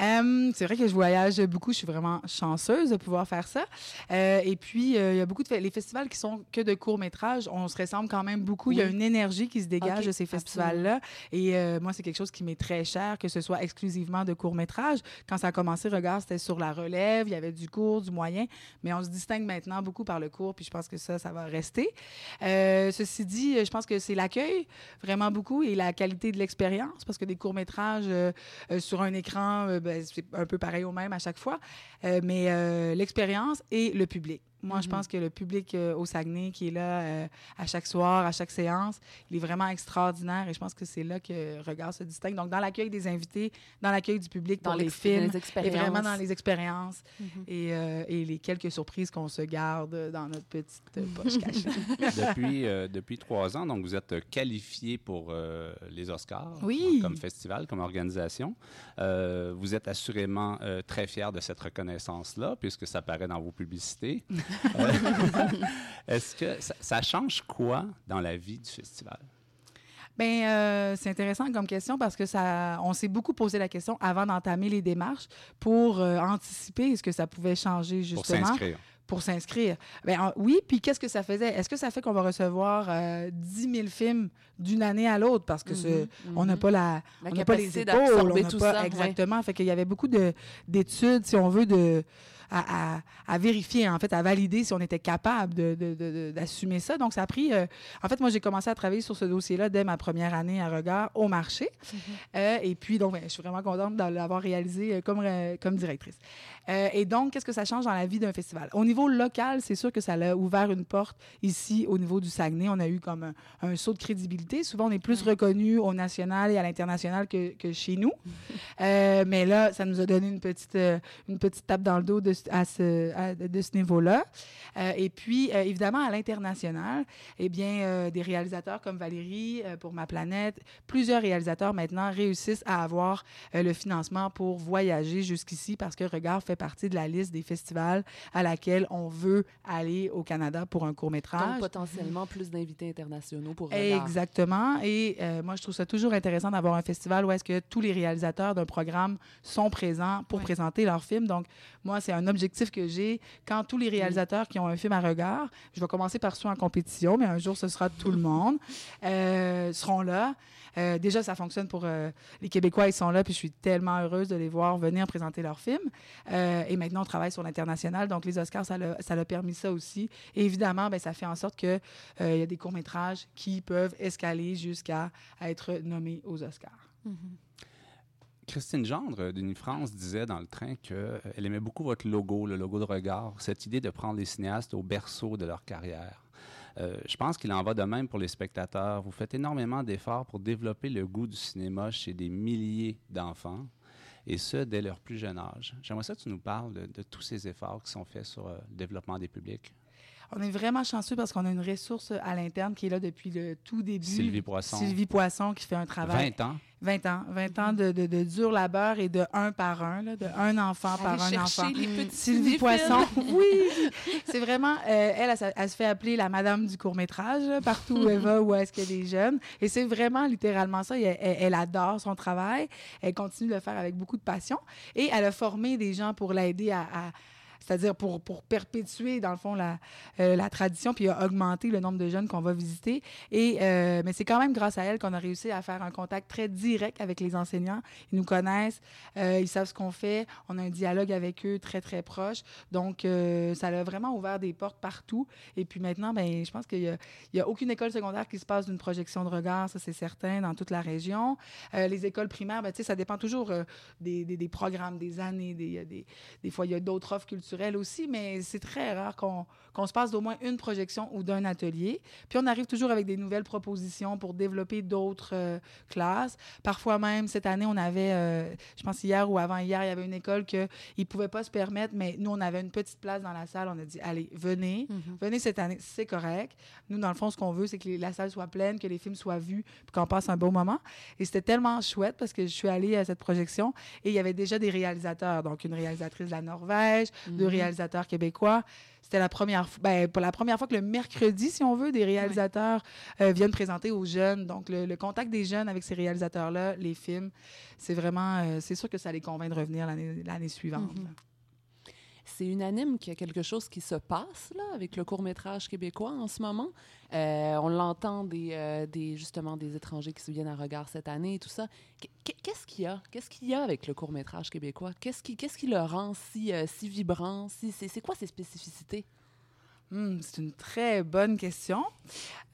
C'est vrai que je voyage beaucoup. Je suis vraiment chanceuse de pouvoir faire ça. Euh, et puis, euh, il y a beaucoup de les festivals qui sont que de courts métrages. On se ressemble quand même beaucoup. Il y a une énergie qui se dégage de ces festivals-là. Et euh, moi, c'est quelque chose qui m'est très cher, que ce soit exclusivement de courts métrages. Quand ça a commencé, regarde, c'était sur la relève. Il y avait du court, du moyen. Mais on se distingue maintenant beaucoup par le court. Puis je pense que ça, ça va rester. Ceci dit, je pense que c'est l'accueil, vraiment beaucoup, et la qualité de l'expérience, parce que des courts métrages sur un écran, euh, ben, c'est un peu pareil au même à chaque fois, Euh, mais euh, l'expérience et le public. Moi, je pense que le public euh, au Saguenay qui est là euh, à chaque soir, à chaque séance, il est vraiment extraordinaire et je pense que c'est là que Regard se distingue. Donc, dans l'accueil des invités, dans l'accueil du public, dans les films, les et vraiment dans les expériences Mhm. et, euh, et les quelques surprises qu'on se garde dans notre petite poche cachée. depuis, euh, depuis trois ans, donc vous êtes qualifié pour euh, les Oscars Oui. comme festival, comme organisation. Euh, vous êtes assurément euh, très fier de cette reconnaissance-là, puisque ça paraît dans vos publicités. Euh, Est-ce que ça, ça change quoi dans la vie du festival? Ben, euh, c'est intéressant comme question parce que ça, on s'est beaucoup posé la question avant d'entamer les démarches pour euh, anticiper ce que ça pouvait changer Pour justement s'inscrire. pour s'inscrire. Ben, en- oui, puis qu'est-ce que ça faisait? Est-ce que ça fait qu'on va recevoir euh, 10 000 films d'une année à l'autre? Parce que ce- Mhm, on n'a mhm. pas la, La on n'a pas les capacité épaules, on tout pas ça. ouais. exactement. Fait qu'il y avait beaucoup de d'études, si on veut, de à, à- à vérifier, en fait, à valider si on était capable de- de- de- de- d'assumer ça. Donc, ça a pris... euh, en fait, moi, j'ai commencé à travailler sur ce dossier-là dès ma première année à Regard au marché. Euh, et puis, donc, ben, je suis vraiment contente de l'avoir réalisé euh, comme, comme directrice. Et donc, qu'est-ce que ça change dans la vie d'un festival? Au niveau local, c'est sûr que ça a ouvert une porte ici, au niveau du Saguenay. On a eu comme un, un saut de crédibilité. Souvent, on est plus reconnu au national et à l'international que, que chez nous. Euh, mais là, ça nous a donné une petite, euh, une petite tape dans le dos de, à ce, à- de ce niveau-là. Euh, et puis, euh, évidemment, à l'international, eh bien, euh, des réalisateurs comme Valérie pour Ma Planète, plusieurs réalisateurs maintenant réussissent à avoir le financement pour voyager jusqu'ici parce que Regard fait partie de la liste des festivals à laquelle on veut aller au Canada pour un Donc, court-métrage. potentiellement plus d'invités internationaux pour Regard. Exactement. Et moi, je trouve ça toujours intéressant d'avoir un festival où est-ce que tous les réalisateurs d'un programme sont présents pour présenter leur film. Donc, moi, c'est un objectif que j'ai. Quand tous les réalisateurs qui ont un film à regard, je vais commencer par ceux en compétition, mais un jour, ce sera tout le monde, euh, seront là. Euh, déjà, ça fonctionne pour euh, les Québécois, ils sont là, puis je suis tellement heureuse de les voir venir présenter leur film. Euh, et maintenant, on travaille sur l'international, donc les Oscars, ça l'a permis ça aussi. Et évidemment, ben, ça fait en sorte qu'il il y a des courts-métrages qui peuvent escaler jusqu'à être nommés aux Oscars. Christine Gendre d'Unifrance disait dans le train qu'elle aimait beaucoup votre logo, le logo de regard, cette idée de prendre les cinéastes au berceau de leur carrière. Euh, je pense qu'il en va de même pour les spectateurs. Vous faites énormément d'efforts pour développer le goût du cinéma chez des milliers d'enfants, et ce, dès leur plus jeune âge. J'aimerais que tu nous parles de, tous ces efforts qui sont faits sur euh, le développement des publics. On est vraiment chanceux parce qu'on a une ressource à l'interne qui est là depuis le tout début. Sylvie Poisson, Sylvie Poisson qui fait un travail. 20 ans. 20 ans. 20 ans de, de, de dur labeur et de un par un, là, de un enfant par un enfant. les petits Sylvie. Poisson, oui! C'est vraiment, euh, elle, elle, se- elle se fait appeler la madame du court-métrage, partout où elle va, où est-ce qu'elle est jeune. Et c'est vraiment littéralement ça. Elle, elle- elle adore son travail. Elle continue de le faire avec beaucoup de passion. Et elle a formé des gens pour l'aider à. à- c'est-à-dire pour, pour perpétuer, dans le fond, la, euh, la tradition, puis a augmenté le nombre de jeunes qu'on va visiter. Et, euh, mais c'est quand même grâce à elle qu'on a réussi à faire un contact très direct avec les enseignants. Ils nous connaissent, euh, ils savent ce qu'on fait, on a un dialogue avec eux très, très proche. Donc, ça a vraiment ouvert des portes partout. Et puis maintenant, ben, je pense qu'il n'y a, a aucune école secondaire qui se passe d'une projection de regard, ça c'est certain, dans toute la région. Les écoles primaires, ben, ça dépend toujours des, des- des programmes, des années. Des, des, des fois, il y a d'autres offres culturelles aussi, mais c'est très rare qu'on se passe d'au moins une projection ou d'un atelier. Puis on arrive toujours avec des nouvelles propositions pour développer d'autres euh, classes. Parfois même, cette année, on avait, euh, je pense hier ou avant-hier, il y avait une école qu'ils ne pouvaient pas se permettre, mais nous, on avait une petite place dans la salle. On a dit, allez, venez, Mhm. venez cette année, c'est correct. Nous, dans le fond, ce qu'on veut, c'est que les- la salle soit pleine, que les films soient vus, puis qu'on passe un beau moment. Et c'était tellement chouette parce que je suis allée à cette projection et il y avait déjà des réalisateurs. Donc, une réalisatrice de la Norvège, Mhm. De réalisateurs québécois. C'était la première fois, ben, pour la première fois que le mercredi, si on veut, des réalisateurs euh, viennent présenter aux jeunes. Donc, le, le contact des jeunes avec ces réalisateurs-là, les films, c'est vraiment, euh, c'est sûr que ça les convainc de revenir l'année l'année suivante. Mhm. C'est unanime qu'il y a quelque chose qui se passe là avec le court métrage québécois en ce moment. Euh, on l'entend des, euh, des justement des étrangers qui se viennent à regard cette année et tout ça. Qu- Qu'est-ce qu'il y a? Qu'est-ce qu'il y a avec le court métrage québécois? Qu'est-ce qui le rend si euh, vibrant? C'est quoi ses spécificités? Hmm, c'est une très bonne question.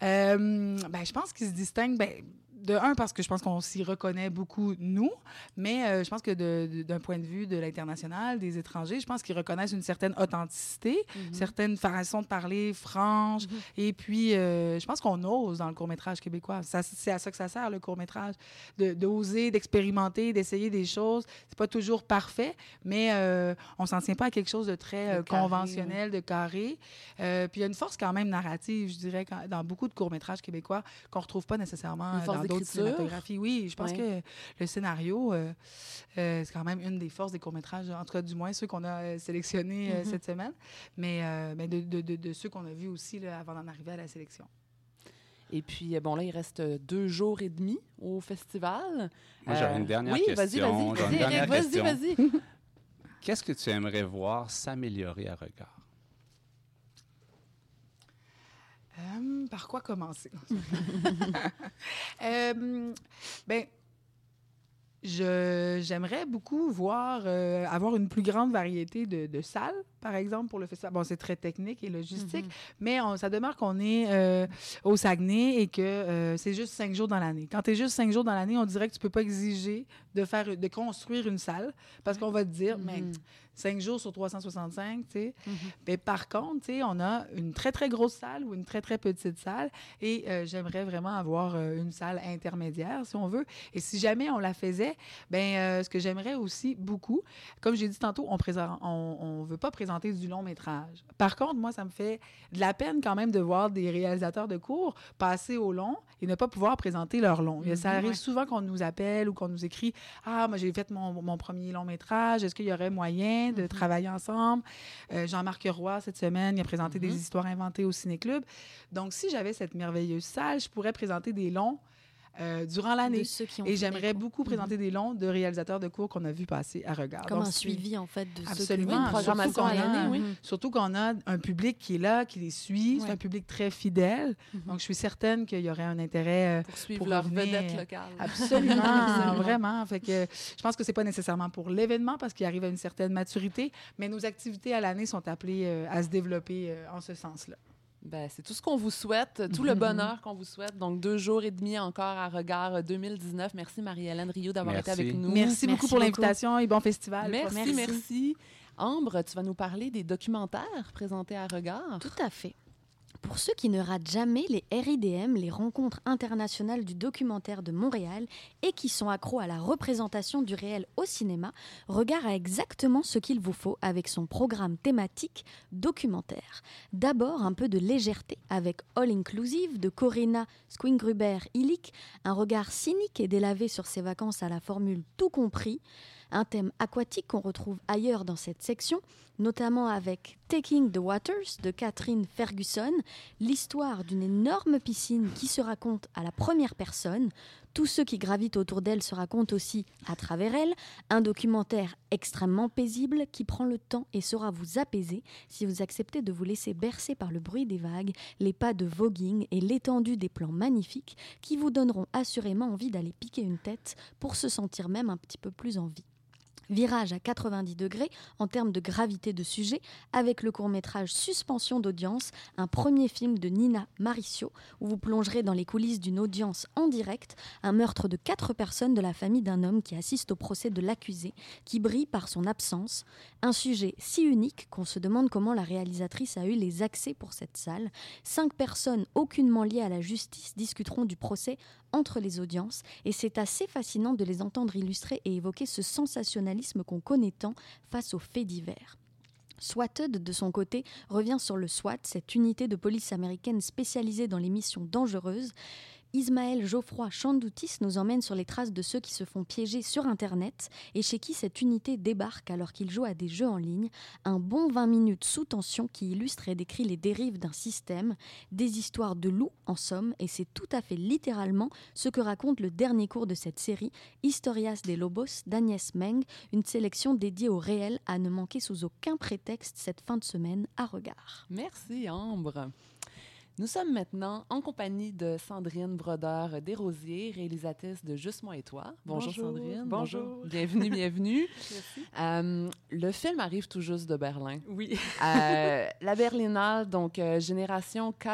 Ben, je pense qu'il se distingue, ben, de un, parce que je pense qu'on s'y reconnaît beaucoup, nous, mais euh, je pense que de- de- d'un point de vue de l'international, des étrangers, je pense qu'ils reconnaissent une certaine authenticité, Mhm. certaine façon de parler franche, Mhm. et puis euh, je pense qu'on ose dans le court-métrage québécois. C'est à ça que ça sert, le court-métrage, de- d'oser, d'expérimenter, d'essayer des choses. C'est pas toujours parfait, mais euh, on s'en tient pas à quelque chose de très De euh, carré, conventionnel, de carré. Puis il y a une force quand même narrative, je dirais, quand- dans beaucoup de courts-métrages québécois qu'on retrouve pas nécessairement dans d'écriture. cinématographies. Oui, je pense Ouais. que le scénario, euh, euh, c'est quand même une des forces des courts-métrages, en tout cas du moins ceux qu'on a euh, sélectionnés Mhm. cette semaine, mais, euh, mais de, de- de- de ceux qu'on a vus aussi là, avant d'en arriver à la sélection. Et puis bon là il reste deux jours et demi au festival. Moi, j'aurais une dernière oui, vas-y, question. vas-y, une vas-y, vas-y, question. vas-y. Qu'est-ce que tu aimerais voir s'améliorer à regard? Euh, par quoi commencer? Euh, j'aimerais beaucoup euh, avoir une plus grande variété de salles, par exemple, pour le festival. Bon, c'est très technique et logistique, Mhm. mais on- ça demeure qu'on est euh, au Saguenay et que euh, c'est juste cinq jours dans l'année. Quand tu es juste cinq jours dans l'année, on dirait que tu peux pas exiger de, faire, de construire une salle parce qu'on va te dire, mais Mhm. cinq jours sur 365, tu sais. Mhm. Mais par contre, tu sais, on a une très, très grosse salle ou une très, très petite salle et euh, j'aimerais vraiment avoir euh, une salle intermédiaire, si on veut. Et si jamais on la faisait, ben euh, ce que j'aimerais aussi beaucoup, comme j'ai dit tantôt, on on, on veut pas présenter du long métrage. Par contre, moi, ça me fait de la peine quand même de voir des réalisateurs de cours passer au long et ne pas pouvoir présenter leur long. A- ça Mhm, arrive ouais. souvent qu'on nous appelle ou qu'on nous écrit Ah, moi, j'ai fait mon, mon premier long métrage. Est-ce qu'il y aurait moyen de Mhm. travailler ensemble? Euh, Jean-Marc Roy, cette semaine, il a présenté Mhm. des histoires inventées au Ciné-Club. Donc, si j'avais cette merveilleuse salle, je pourrais présenter des longs euh, durant l'année. Et j'aimerais beaucoup présenter des longs de réalisateurs de cours qu'on a vus passer à regard. Comme Donc, un suivi, en fait, de ceux qui Absolument. Oui, une ont- programmation Surtout à qu'on a- oui. Mhm. Surtout qu'on a un public qui est là, qui les suit. C'est un public très fidèle. Mhm. Donc, je suis certaine qu'il y aurait un intérêt euh, Pour suivre pour leur revenir- vedette locale. Absolument, Absolument. vraiment. Fait que je pense que c'est pas nécessairement pour l'événement parce qu'il arrive à une certaine maturité, mais nos activités à l'année sont appelées euh, à se développer euh, en ce sens-là. Ben, c'est tout ce qu'on vous souhaite, tout le bonheur qu'on vous souhaite. Donc, deux jours et demi encore à regard euh, 2019. Merci Marie-Hélène Rio d'avoir été avec nous. Merci, beaucoup Merci pour l'invitation et bon festival. Merci, Merci. merci. Ambre, tu vas nous parler des documentaires présentés à regard. Tout à fait. Pour ceux qui ne ratent jamais les RIDM, les rencontres internationales du documentaire de Montréal, et qui sont accros à la représentation du réel au cinéma, Regard a exactement ce qu'il vous faut avec son programme thématique documentaire. D'abord, un peu de légèreté avec All Inclusive de Corinna Squingruber-Illich, un regard cynique et délavé sur ses vacances à la formule tout compris, un thème aquatique qu'on retrouve ailleurs dans cette section, notamment avec Taking the Waters de Catherine Ferguson, l'histoire d'une énorme piscine qui se raconte à la première personne. Tous ceux qui gravitent autour d'elle se racontent aussi à travers elle. Un documentaire extrêmement paisible qui prend le temps et saura vous apaiser si vous acceptez de vous laisser bercer par le bruit des vagues, les pas de voguing et l'étendue des plans magnifiques qui vous donneront assurément envie d'aller piquer une tête pour se sentir même un petit peu plus en vie. Virage à 90 degrés en termes de gravité de sujet avec le court-métrage Suspension d'audience, un premier film de Nina Maricio où vous plongerez dans les coulisses d'une audience en direct, un meurtre de quatre personnes de la famille d'un homme qui assiste au procès de l'accusé, qui brille par son absence, un sujet si unique qu'on se demande comment la réalisatrice a eu les accès pour cette salle. Cinq personnes aucunement liées à la justice discuteront du procès entre les audiences et c'est assez fascinant de les entendre illustrer et évoquer ce qu'on connaît tant face aux faits divers. Swatted, de son côté, revient sur le SWAT, cette unité de police américaine spécialisée dans les missions dangereuses, Ismaël Geoffroy Chandoutis nous emmène sur les traces de ceux qui se font piéger sur Internet et chez qui cette unité débarque alors qu'ils jouent à des jeux en ligne. Un bon 20 minutes sous tension qui illustre et décrit les dérives d'un système, des histoires de loups en somme, et c'est tout à fait littéralement ce que raconte le dernier cours de cette série, Historias de Lobos d'Agnès Meng, une sélection dédiée au réel à ne manquer sous aucun prétexte cette fin de semaine à regard. Merci Ambre. Nous sommes maintenant en compagnie de Sandrine Brodeur Desrosiers, réalisatrice de Juste moi et toi. Bonjour, Bonjour. Sandrine. Bonjour. Bienvenue, bienvenue. Merci. Euh, le film arrive tout juste de Berlin. Oui. Euh, la Berlinale, donc euh, Génération K+,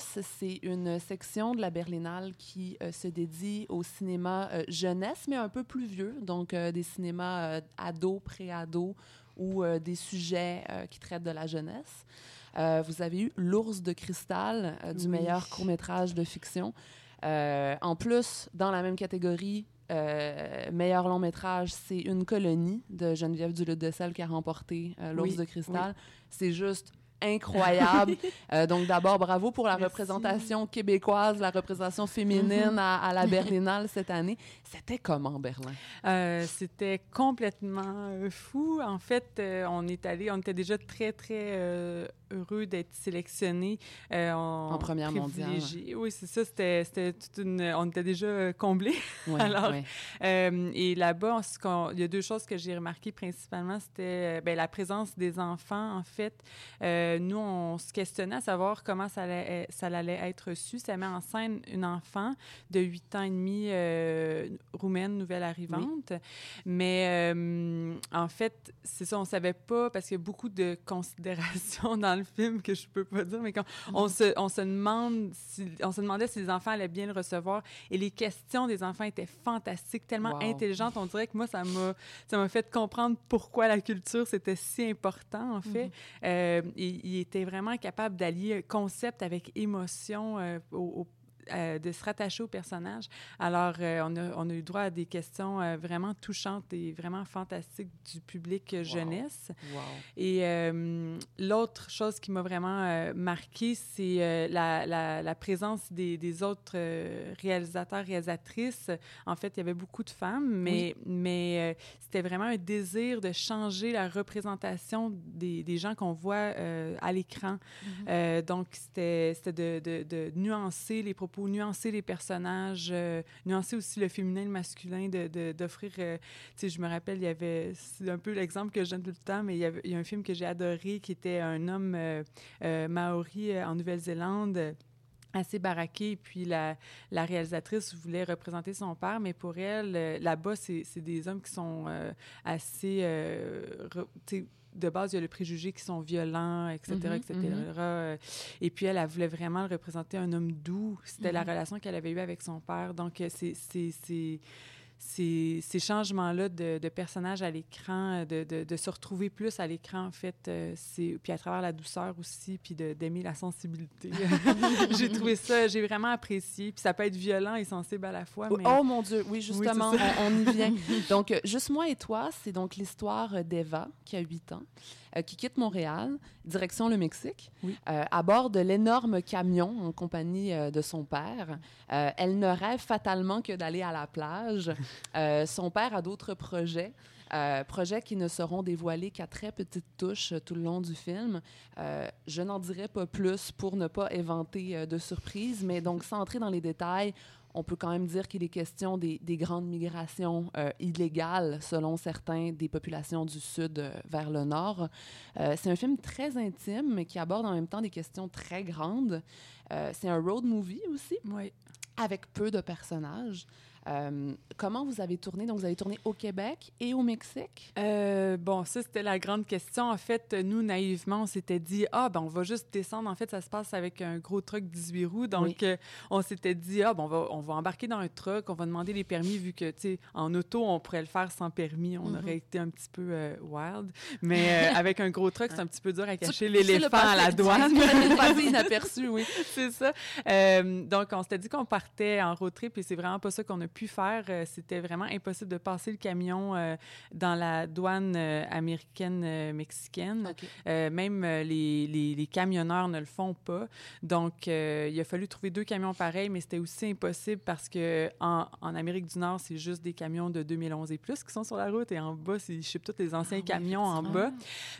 c'est une section de la Berlinale qui se dédie au cinéma jeunesse, mais un peu plus vieux, donc des cinémas ados, pré-ados ou des sujets qui traitent de la jeunesse. Euh, vous avez eu L'ours de cristal euh, du Oui. meilleur court-métrage de fiction. Euh, en plus, dans la même catégorie, euh, meilleur long métrage, c'est Une colonie de Geneviève Duluth-Dessel qui a remporté euh, L'ours Oui, de cristal. C'est juste incroyable. Euh, donc d'abord, bravo pour la Merci. représentation québécoise, la représentation féminine à, à la Berlinale cette année. C'était comment Berlin? Euh, C'était complètement euh, fou. En fait, on est allé, on était déjà très, très heureux d'être sélectionnés. euh, En première mondiale. Oui, c'est ça. C'était c'était toute une. On était déjà comblés. Ouais, Alors. Euh, et là-bas, il y a deux choses que j'ai remarquées principalement. C'était ben, la présence des enfants, en fait. Euh, nous, on se questionnait à savoir comment ça allait, ça allait être reçu. Ça met en scène une enfant de 8 ans et demi, euh, roumaine, nouvelle arrivante. Mais euh, en fait, c'est ça, on savait pas, parce qu'il y a beaucoup de considérations dans le film que je peux pas dire, mais quand on, se, on, se demande si, on se demandait si les enfants allaient bien le recevoir. Et les questions des enfants étaient fantastiques, tellement Wow. intelligentes. On dirait que moi, ça m'a ça m'a fait comprendre pourquoi la culture, c'était si important, en fait. Euh, il, il était vraiment capable d'allier concept avec émotion euh, au- au- euh, de se rattacher au personnage. Alors, euh, on, a, on a eu droit à des questions euh, vraiment touchantes et vraiment fantastiques du public jeunesse. Wow. Et l'autre chose qui m'a vraiment euh, marqué, c'est la, la- la présence des, des autres réalisateurs, réalisatrices. En fait, il y avait beaucoup de femmes, mais, mais c'était vraiment un désir de changer la représentation des, des gens qu'on voit à l'écran. Euh, donc, c'était c'était de, de- de nuancer les propos, nuancer les personnages, euh, nuancer aussi le féminin le masculin, de- de- d'offrir... euh, tu sais, je me rappelle, il y avait... C'est un peu l'exemple que je donne tout le temps, mais il y, a un film que j'ai adoré qui était un homme euh, maori en Nouvelle-Zélande assez baraqué. Puis la, la réalisatrice voulait représenter son père, mais pour elle, là-bas, c'est des hommes qui sont assez... de base, il y a le préjugé qui sont violents, etc., Mhm, etc. mhm. Euh, Et puis, elle, elle voulait vraiment représenter un homme doux. C'était la Mhm. relation qu'elle avait eue avec son père. Donc, euh, c'est... ces, ces changements-là de, de personnages à l'écran, euh, de, de, de se retrouver plus à l'écran, en fait, euh, c'est puis à travers la douceur aussi, puis d'aimer la sensibilité. j'ai trouvé ça, j'ai vraiment apprécié. Puis ça peut être violent et sensible à la fois, mais... Oh mon Dieu, oui, justement, on, on y vient. donc, euh, Juste moi et toi, c'est donc l'histoire d'Eva, qui a 8 ans, euh, qui quitte Montréal, direction le Mexique, Oui. euh, à bord de l'énorme camion en compagnie euh, de son père. Elle ne rêve fatalement que d'aller à la plage. Son père a d'autres projets. projets qui ne seront dévoilés qu'à très petite touche euh, tout le long du film. Je n'en dirai pas plus pour ne pas éventer de surprises, mais donc sans entrer dans les détails, on peut quand même dire qu'il est question des, des grandes migrations euh, illégales, selon certains, des populations du sud euh, vers le nord. Euh, c'est un film très intime, mais qui aborde en même temps des questions très grandes. C'est un road movie aussi, Oui. avec peu de personnages. Euh, comment vous avez tourné? Donc, vous avez tourné au Québec et au Mexique? Euh, bon, ça, c'était la grande question. En fait, nous, naïvement, on s'était dit, ah, ben, on va juste descendre. En fait, ça se passe avec un gros truck 18 roues. Donc, Oui. euh, on s'était dit, ah, ben, on va, on va embarquer dans un truck, on va demander les permis, vu que, tu sais, en auto, on pourrait le faire sans permis. On Mhm. aurait été un petit peu wild. Mais avec un gros truck, c'est un petit peu dur à cacher l'éléphant à la douane. inaperçu, oui. c'est ça. Donc, on s'était dit qu'on partait en road trip et c'est vraiment pas ça qu'on a pu faire. Euh, C'était vraiment impossible de passer le camion euh, dans la douane euh, américaine-mexicaine. OK. Euh, même les, les- les camionneurs ne le font pas. Donc, il a fallu trouver deux camions pareils, mais c'était aussi impossible parce que en, en Amérique du Nord, c'est juste des camions de 2011 et plus qui sont sur la route et en bas, c'est, je sais tous les anciens Ah oui, camions en bas.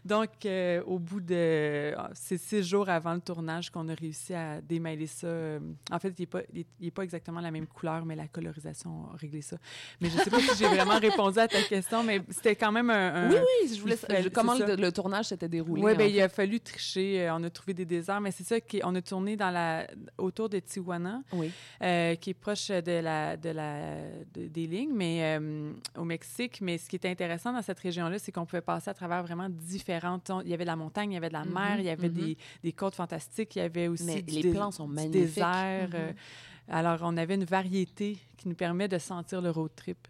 Donc, euh, au bout de... ah, C'est six jours avant le tournage qu'on a réussi à démêler ça. En fait, il n'est pas, il est- il est pas exactement la même couleur, mais la colorisation a réglé ça. Mais je ne sais pas si j'ai vraiment répondu à ta question, mais c'était quand même un... un- Oui, oui, je voulais fallait- comment le, tournage s'était déroulé. Oui, en fait. il a fallu tricher. Euh, On a trouvé des déserts, mais c'est ça qu'on a tourné dans la, autour de Tijuana, Oui. euh, qui est proche de la, de la, de- des lignes, mais euh, au Mexique. Mais ce qui était intéressant dans cette région-là, c'est qu'on pouvait passer à travers vraiment différentes. Il y avait de la montagne, il y avait de la mer, Mhm, il y avait mhm. des, des côtes fantastiques, il y avait aussi Mais du les plans sont magnifiques. désert. Mhm. euh, alors, on avait une variété qui nous permet de sentir le road trip.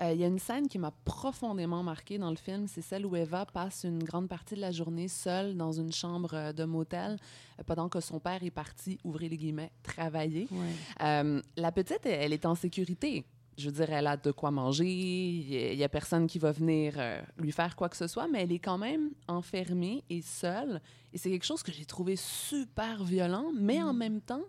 Euh, Il y a une scène qui m'a profondément marquée dans le film, c'est celle où Eva passe une grande partie de la journée seule dans une chambre euh, de motel euh, pendant que son père est parti, ouvrez les guillemets, travailler. La petite, elle, elle est en sécurité. Je veux dire, elle a de quoi manger, il n'y a personne qui va venir lui faire quoi que ce soit, mais elle est quand même enfermée et seule. Et c'est quelque chose que j'ai trouvé super violent, mais en même temps,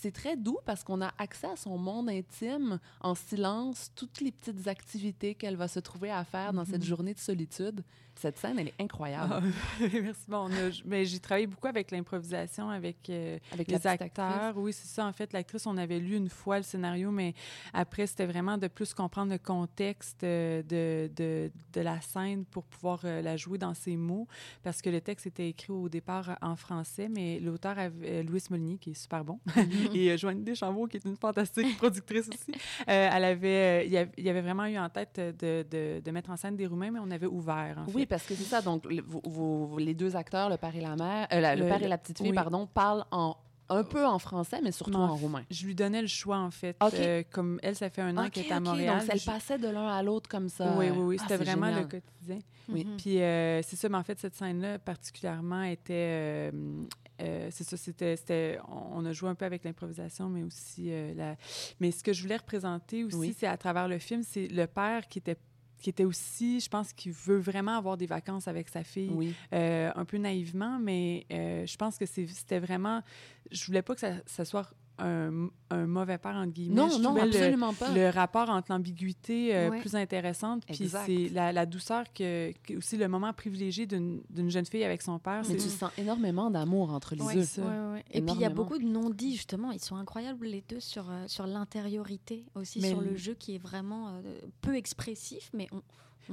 c'est très doux parce qu'on a accès à son monde intime en silence, toutes les petites activités qu'elle va se trouver à faire dans cette journée de solitude. Cette scène, elle est incroyable. Ah, merci. Bon, a- mais j'ai travaillé beaucoup avec l'improvisation, avec euh, avec les acteurs. actrice. Oui, c'est ça. En fait, l'actrice, on avait lu une fois le scénario, mais après, c'était vraiment de plus comprendre le contexte euh, de, de, de la scène pour pouvoir euh, la jouer dans ses mots. Parce que le texte était écrit au départ en français, mais l'auteur, euh, Louis Molinier, qui est super bon, et euh, Joanne Deschambault, qui est une fantastique productrice aussi, euh, elle avait, il y avait- il y avait vraiment eu en tête de, de, de mettre en scène des Roumains, mais on avait ouvert, en Oui, fait. Parce que c'est ça. Donc, le- vous- vous- les deux acteurs, le père et la mère, euh, la- le, Le- père et la petite fille, oui. pardon, parlent en, un peu en français, mais surtout Non, en roumain. Je lui donnais le choix, en fait. Euh, comme elle, ça fait un an qu'elle est à. Montréal. Donc, elle je- passait de l'un à l'autre comme ça. Oui, oui, oui. Ah, C'était vraiment génial. le quotidien. Oui. Mhm. Puis euh, c'est ça, mais en fait, cette scène-là, particulièrement, était. euh, c'est ça, c'était. On a joué un peu avec l'improvisation, mais aussi la. Mais ce que je voulais représenter aussi, Oui. c'est à travers le film, c'est le père qui était qui était aussi, je pense, qui veut vraiment avoir des vacances avec sa fille, Oui. euh, un peu naïvement, mais euh, je pense que c'était vraiment... Je voulais pas que ça, ça soit un, un mauvais père, entre guillemets. Non, je non, trouvais le- absolument pas. le rapport entre l'ambiguïté euh, Ouais. plus intéressante, puis c'est la, la douceur que, que- aussi le moment privilégié d'une jeune fille avec son père. Mais c'est tu sens énormément d'amour entre les Ouais, deux. ça. ouais, ouais. Et puis il y a beaucoup de non-dits justement. Ils sont incroyables les deux sur, euh, sur l'intériorité, aussi Mais sur le le- jeu qui est vraiment euh, peu expressif, mais on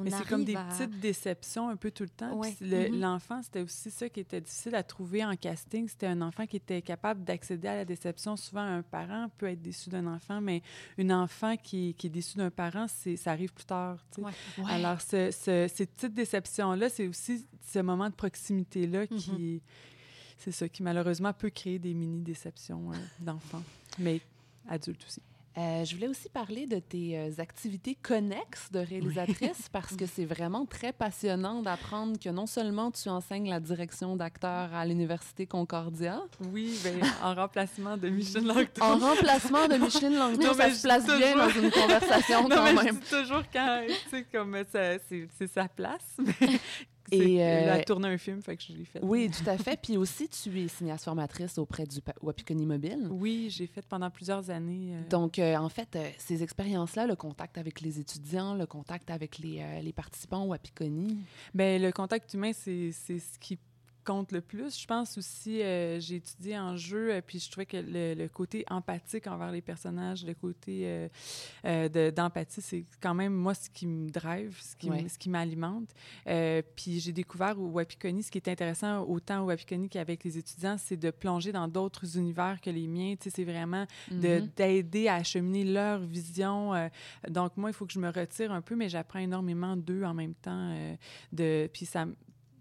Mais c'est comme des à... petites déceptions un peu tout le temps. Ouais. Puis le- Mhm. L'enfant, c'était aussi ça qui était difficile à trouver en casting. C'était un enfant qui était capable d'accéder à la déception. Souvent, un parent peut être déçu d'un enfant, mais une enfant qui, qui est déçue d'un parent, c'est- ça arrive plus tard. Ouais. Ouais. Alors, ce- ce- ces petites déceptions-là, c'est aussi ce moment de proximité-là qui, c'est ça, qui malheureusement peut créer des mini-déceptions euh, d'enfants, mais adultes aussi. Euh, je voulais aussi parler de tes euh, activités connexes de réalisatrice parce que c'est vraiment très passionnant d'apprendre que non seulement tu enseignes la direction d'acteur à l'Université Concordia, Oui, ben, en remplacement de Michel Langto. en remplacement de Micheline Langto, Non, ça se place bien dans une conversation Non, quand mais même. je dis toujours quand, tu sais, comme ça, c'est c'est sa place. Mais Et, c'est- euh, Elle a tourné un film, fait que je l'ai fait. Oui, tout à fait. Puis aussi, tu es cinéaste formatrice auprès du Wapikoni Mobile. Oui, j'ai fait pendant plusieurs années. euh, Donc, euh, en fait, euh, ces expériences-là, le contact avec les étudiants, le contact avec les, euh, les participants au Wapikoni, Ben, le contact humain, c'est c'est ce qui compte le plus. Je pense aussi, euh, j'ai étudié en jeu, euh, puis je trouvais que le, le côté empathique envers les personnages, le côté euh, euh, de- d'empathie, c'est quand même moi ce qui me drive, ce qui, Ouais. ce qui m'alimente. Puis j'ai découvert au Wapikoni, ce qui est intéressant autant au Wapikoni qu'avec les étudiants, c'est de plonger dans d'autres univers que les miens. Tu sais, c'est vraiment Mhm. d'aider à acheminer leur vision. donc, moi, il faut que je me retire un peu, mais j'apprends énormément d'eux en même temps. de, puis ça,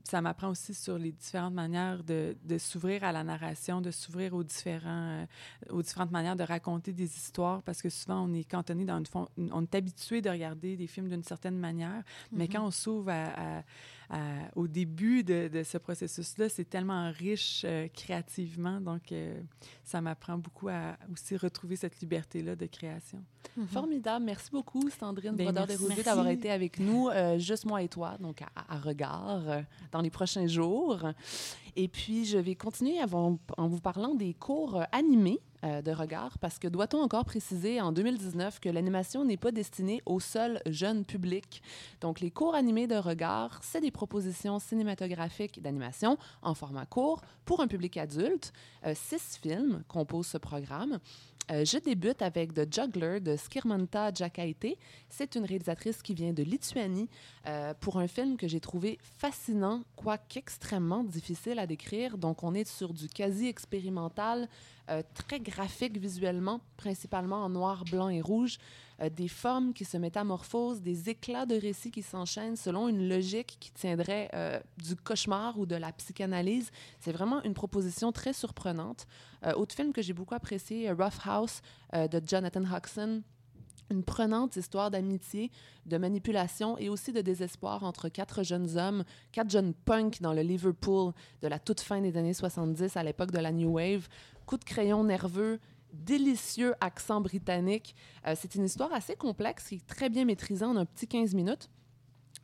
ça m'apprend aussi sur les différentes manières de, de s'ouvrir à la narration, de s'ouvrir aux, différents, euh, aux différentes manières de raconter des histoires, parce que souvent, on est cantonné dans une... On est habitué de regarder des films d'une certaine manière, mais Mhm. quand on s'ouvre à- au début de, de ce processus-là, c'est tellement riche euh, créativement, donc euh, ça m'apprend beaucoup à aussi retrouver cette liberté-là de création. Mhm. Formidable. Merci beaucoup, Sandrine Ben, Brodeur merci. Desrosiers, d'avoir été avec nous, euh, juste moi et toi, donc à, à regard, euh, dans les prochains jours. Et puis, je vais continuer avant- en vous parlant des cours euh, animés euh, de regard, parce que doit-on encore préciser en 2019 que l'animation n'est pas destinée au seul jeune public? Donc, les cours animés de regard, c'est des propositions cinématographiques d'animation en format court pour un public adulte. Euh, six films composent ce programme. Euh, je débute avec The Juggler de Skirmanta Jakaite. C'est une réalisatrice qui vient de Lituanie euh, pour un film que j'ai trouvé fascinant, quoique extrêmement difficile à décrire. Donc, on est sur du quasi-expérimental, euh, très graphique visuellement, principalement en noir, blanc et rouge, euh, des formes qui se métamorphosent, des éclats de récits qui s'enchaînent selon une logique qui tiendrait euh, du cauchemar ou de la psychanalyse. C'est vraiment une proposition très surprenante. Euh, autre film que j'ai beaucoup apprécié, Rough House de Jonathan Huxon. Une prenante histoire d'amitié, de manipulation et aussi de désespoir entre quatre jeunes hommes, quatre jeunes punks dans le Liverpool de la toute fin des années 70 à l'époque de la New Wave. Coup de crayon nerveux, délicieux accent britannique. Euh, c'est une histoire assez complexe qui est très bien maîtrisée en un petit 15 minutes.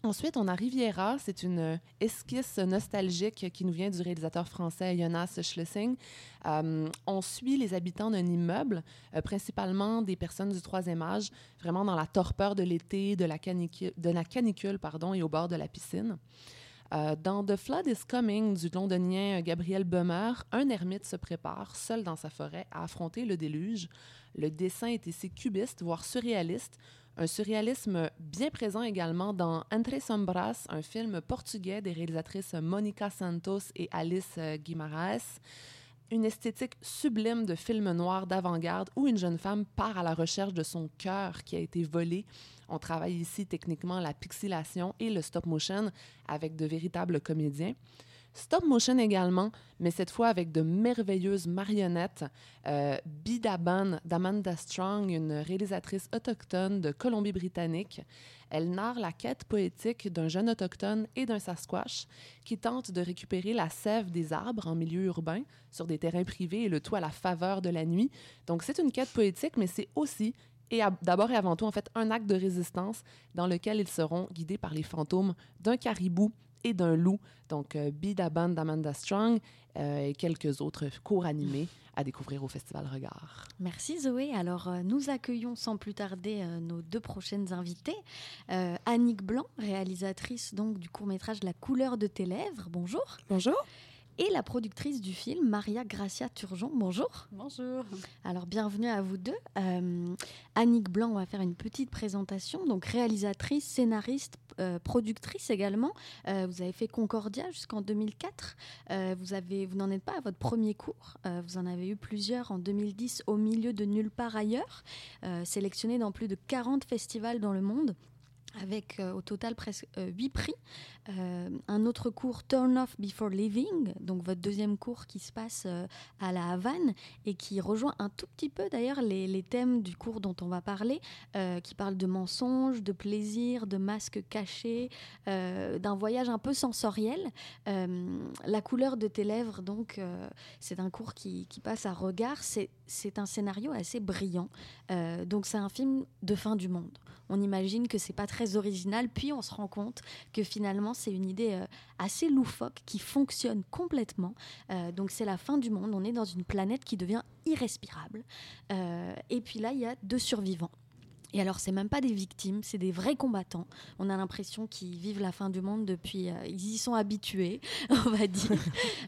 Ensuite, on a Riviera. C'est une esquisse nostalgique qui nous vient du réalisateur français Jonas Schlesing. Euh, on suit les habitants d'un immeuble, euh, principalement des personnes du troisième âge, vraiment dans la torpeur de l'été, de la canicule, de la canicule pardon, et au bord de la piscine. Euh, dans The Flood is Coming du londonien euh, Gabriel Bummer, un ermite se prépare, seul dans sa forêt, à affronter le déluge. Le dessin est ici cubiste, voire surréaliste. Un surréalisme bien présent également dans Entre Sombras, un film portugais des réalisatrices Monica Santos et Alice euh, Guimaraes. Une esthétique sublime de film noir d'avant-garde où une jeune femme part à la recherche de son cœur qui a été volé. On travaille ici techniquement la pixelation et le stop motion avec de véritables comédiens. Stop motion également, mais cette fois avec de merveilleuses marionnettes. Euh, Bidaban d'Amanda Strong, une réalisatrice autochtone de Colombie-Britannique. Elle narre la quête poétique d'un jeune autochtone et d'un Sasquatch qui tente de récupérer la sève des arbres en milieu urbain sur des terrains privés et le tout à la faveur de la nuit. Donc c'est une quête poétique, mais c'est aussi et d'abord et avant tout, en fait, un acte de résistance dans lequel ils seront guidés par les fantômes d'un caribou et d'un loup. Donc, euh, Bidaban d'Amanda Strong euh, et quelques autres cours animés à découvrir au Festival Regard. Merci Zoé. Alors euh, nous accueillons sans plus tarder euh, nos deux prochaines invitées. Euh, Annick Blanc, réalisatrice donc du court-métrage La couleur de tes lèvres. Bonjour. Bonjour. Et la productrice du film, Maria Gracia Turgeon. Bonjour. Bonjour. Alors bienvenue à vous deux. Euh, Annick Blanc va faire une petite présentation. Donc réalisatrice, scénariste, euh, productrice également. Euh, vous avez fait Concordia jusqu'en 2004. Euh, vous avez, vous n'en êtes pas à votre premier cours. Vous en avez eu plusieurs en 2010 au milieu de nulle part ailleurs, sélectionné dans plus de 40 festivals dans le monde avec euh, au total presque 8 prix. Euh, un autre cours, Turn Off Before Leaving, donc votre deuxième cours qui se passe euh, à la Havane et qui rejoint un tout petit peu d'ailleurs les, thèmes du cours dont on va parler, euh, qui parle de mensonges, de plaisir, de masques cachés, euh, d'un voyage un peu sensoriel. Euh, la couleur de tes lèvres, donc, euh, c'est un cours qui, qui passe à regard. C'est un scénario assez brillant. Euh, donc, c'est un film de fin du monde. On imagine que c'est pas très original, puis on se rend compte que finalement, c'est une idée euh, assez loufoque qui fonctionne complètement. Euh, donc, c'est la fin du monde. On est dans une planète qui devient irrespirable. Euh, et puis là, il y a deux survivants. Et alors, c'est même pas des victimes, c'est des vrais combattants. On a l'impression qu'ils vivent la fin du monde depuis. euh, ils y sont habitués, on va dire.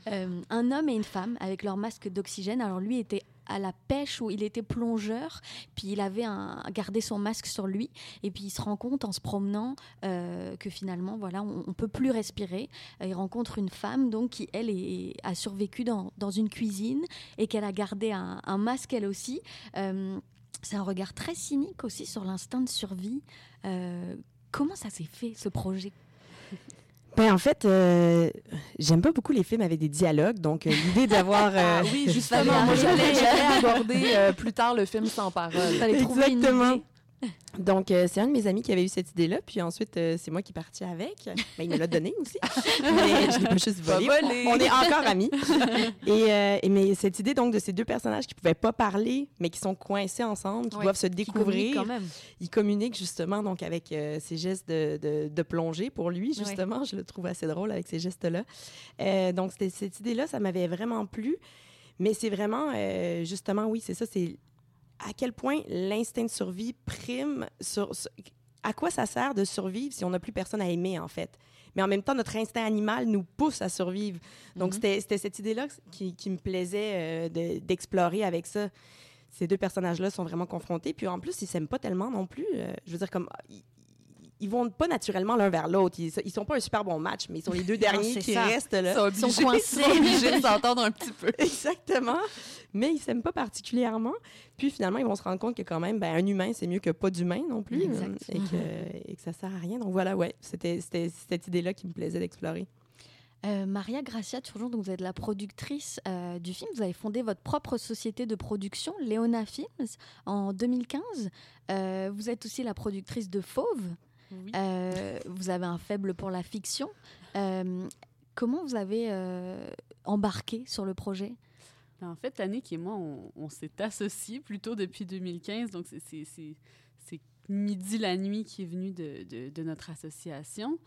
Euh, un homme et une femme avec leur masque d'oxygène. Alors, lui était à la pêche où il était plongeur, puis il avait un, gardé son masque sur lui, et puis il se rend compte en se promenant euh, que finalement, voilà, on, on peut plus respirer. Euh, il rencontre une femme donc qui elle est- a survécu dans, dans une cuisine et qu'elle a gardé un, un masque elle aussi. Euh, c'est un regard très cynique aussi sur l'instinct de survie. Euh, comment ça s'est fait ce projet? Ben, en fait, euh, j'aime pas beaucoup les films avec des dialogues, donc euh, l'idée d'avoir... euh, Ah oui, justement, moi, j'allais aborder euh, plus tard le film sans parole. Exactement. Donc, euh, c'est un de mes amis qui avait eu cette idée-là, puis ensuite, euh, c'est moi qui est partie avec. Ben, il me l'a donné aussi, mais je l'ai pas juste Pas volé. On est encore amis. et, euh, et mais cette idée, donc, de ces deux personnages qui pouvaient pas parler, mais qui sont coincés ensemble, qui Ouais, doivent se découvrir. quand même. Il communique justement donc avec ses gestes de, de, de plongée pour lui, justement. Je le trouve assez drôle avec ces gestes-là. Donc, cette idée-là, ça m'avait vraiment plu. Mais c'est vraiment, euh, justement, oui, c'est ça, c'est à quel point l'instinct de survie prime sur, sur- À quoi ça sert de survivre si on n'a plus personne à aimer, en fait? Mais en même temps, notre instinct animal nous pousse à survivre. Donc, Mhm. c'était c'était cette idée-là qui, qui me plaisait euh, de- d'explorer avec ça ces deux personnages-là sont vraiment confrontés. Puis en plus, ils s'aiment pas tellement non plus. Euh, je veux dire, comme. Ils, vont pas naturellement l'un vers l'autre. Ils, ils sont pas un super bon match, mais ils sont les deux derniers qui ça. restent là. Ils sont obligés, coincés. ils sont obligés de s'entendre un petit peu. Exactement. Mais ils s'aiment pas particulièrement. Puis finalement, ils vont se rendre compte que quand même, ben, un humain, c'est mieux que pas d'humain non plus. Euh, Et que, et que ça sert à rien. Donc voilà, ouais. C'était c'était cette idée-là qui me plaisait d'explorer. Euh, Maria Gracia Turgeon, donc vous êtes la productrice euh, du film. Vous avez fondé votre propre société de production, Léona Films, en 2015. Euh, vous êtes aussi la productrice de Fauve. Oui. Euh, vous avez un faible pour la fiction. Euh, comment vous avez euh, embarqué sur le projet? Ben, En fait, Annick et moi, on, on s'est associés plutôt depuis 2015. Donc, c'est- c'est c'est- c'est Midi la nuit qui est venu de, de- de notre association.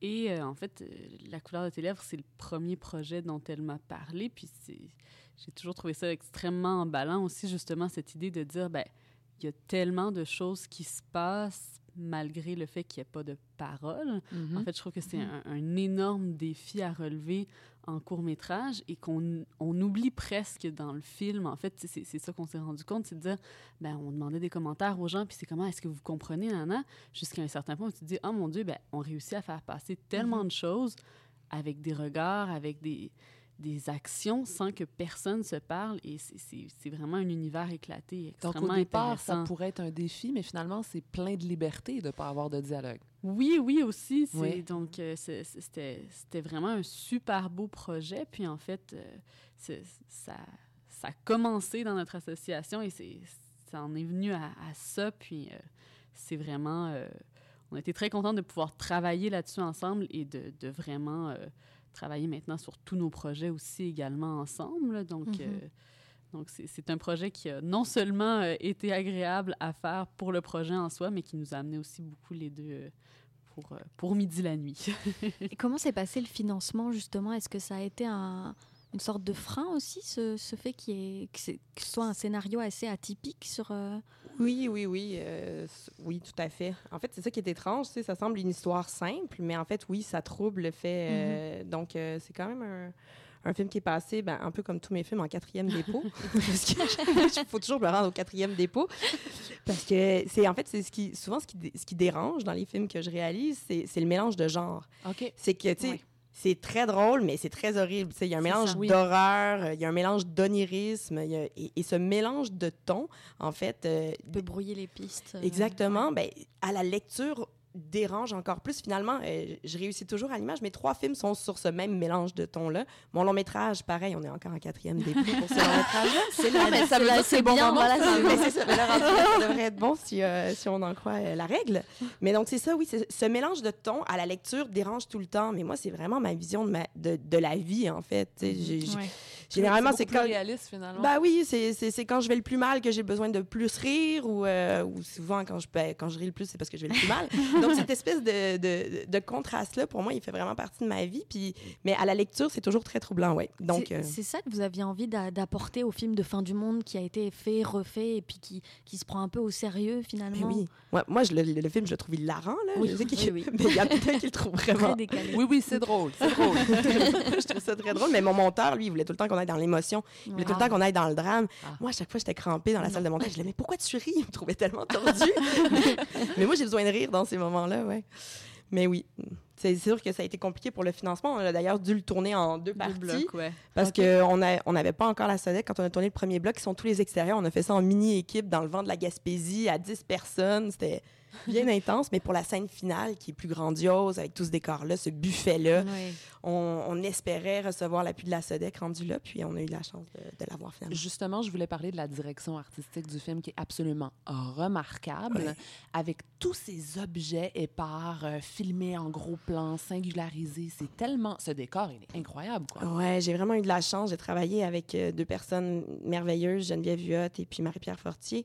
Et euh, en fait, euh, La couleur de tes lèvres, c'est le premier projet dont elle m'a parlé. Puis c'est- j'ai toujours trouvé ça extrêmement emballant aussi, justement, cette idée de dire, ben, il y a tellement de choses qui se passent malgré le fait qu'il n'y ait pas de parole. Mhm. En fait, je trouve que c'est un, un énorme défi à relever en court métrage et qu'on on oublie presque dans le film. En fait, c'est c'est ça qu'on s'est rendu compte, c'est de dire, ben, on demandait des commentaires aux gens, puis c'est comment est-ce que vous comprenez, Nana, jusqu'à un certain point où tu te dis, oh mon Dieu, ben, on réussit à faire passer tellement de choses avec des regards, avec des, des actions sans que personne se parle et c'est- vraiment un univers éclaté, Donc, extrêmement au départ, ça pourrait être un défi, mais finalement, c'est plein de liberté de ne pas avoir de dialogue. Oui, oui aussi. Oui. Donc, euh, c'était vraiment un super beau projet. Puis, en fait, euh, ça, ça a commencé dans notre association et ça en est venu à, à ça. Puis, euh, c'est vraiment... euh, on était très contents de pouvoir travailler là-dessus ensemble et de, de vraiment travailler maintenant sur tous nos projets aussi également ensemble. là. Donc... Mhm. euh, donc, c'est c'est un projet qui a non seulement euh, été agréable à faire pour le projet en soi, mais qui nous a amené aussi beaucoup les deux euh, pour, euh, pour midi la nuit. Et comment s'est passé le financement, justement? Est-ce que ça a été un- une sorte de frein aussi, ce, ce fait y ait- que, ce soit un scénario assez atypique sur... euh, Oui, oui, oui. euh, oui, tout à fait. En fait, c'est ça qui est étrange. tu sais, Ça semble une histoire simple, mais en fait, oui, ça trouble le fait. euh, Donc, euh, c'est quand même un, un film qui est passé, ben, un peu comme tous mes films, en quatrième dépôt. Parce qu'il faut toujours me rendre au quatrième dépôt. Parce que c'est en fait, c'est ce qui, souvent ce qui, ce qui dérange dans les films que je réalise, c'est c'est le mélange de genres. C'est que, tu sais. C'est très drôle, mais c'est très horrible. Il y a un mélange. Oui. d'horreur, euh, il y a un mélange d'onirisme. a- et ce mélange de tons, en fait, euh, peut brouiller les pistes. euh, Exactement. Ben, à la lecture dérange encore plus. Finalement, euh, je réussis toujours à l'image. Mes trois films sont sur ce même mélange de tons-là. Mon long métrage, pareil, on est encore en quatrième début pour ce long métrage-là. C'est là, mais ça veut là, dire que c'est c'est bon bien, moment, voilà, c'est Mais bon. c'est ça, mais le rendu là, ça devrait être bon si, euh, si on en croit euh, la règle. Mais donc, c'est ça, oui. c'est- Ce mélange de tons à la lecture dérange tout le temps. Mais moi, c'est vraiment ma vision de, ma, de, de la vie, en fait. J'ai- j'ai- Ouais. Généralement, c'est quand. plus réaliste, finalement. Bah oui, c'est quand je vais le plus mal que j'ai besoin de plus rire ou, euh, ou souvent quand je, ben, quand je ris le plus, c'est parce que je vais le plus mal. Donc cette espèce de, de, de contraste-là, pour moi, il fait vraiment partie de ma vie. Puis, mais à la lecture, c'est toujours très troublant, ouais. Donc, C'est- euh, ça que vous aviez envie d'a- d'apporter au film de fin du monde qui a été fait, refait et puis qui, qui se prend un peu au sérieux mais finalement. oui. Ouais, moi, je, le, le film, je le trouve hilarant, là. Oui, Je sais oui, oui. Mais il y a peut-être qui le trouve vraiment Très décalé. Oui, oui, c'est drôle, c'est drôle. je trouve ça très drôle. Mais mon monteur, lui, il voulait tout le temps qu'on aille dans l'émotion. Il voulait tout le temps qu'on aille dans le drame. Ah. Moi, à chaque fois, j'étais crampée dans la salle de montage. Je disais, mais pourquoi tu ris? Il me trouvait tellement tordu. mais, mais moi, j'ai besoin de rire dans ces moments-là, ouais. Mais oui, c'est sûr que ça a été compliqué pour le financement. On a d'ailleurs dû le tourner en deux Deux parties. blocs, ouais. Parce qu'on n'avait on avait pas encore la sonnette quand on a tourné le premier bloc, qui sont tous les extérieurs. On a fait ça en mini-équipe dans le vent de la Gaspésie à 10 personnes. C'était bien intense. Mais pour la scène finale, qui est plus grandiose, avec tout ce décor-là, ce buffet-là, on, on espérait recevoir l'appui de la SODEC rendu là, puis on a eu la chance de, de l'avoir finalement. Justement, je voulais parler de la direction artistique du film qui est absolument remarquable, avec tous ces objets épars, euh, filmés en gros plan, singularisés. C'est tellement... Ce décor, il est incroyable, quoi. Ouais, j'ai vraiment eu de la chance. J'ai travaillé avec euh, deux personnes merveilleuses, Geneviève Huot et puis Marie-Pierre Fortier.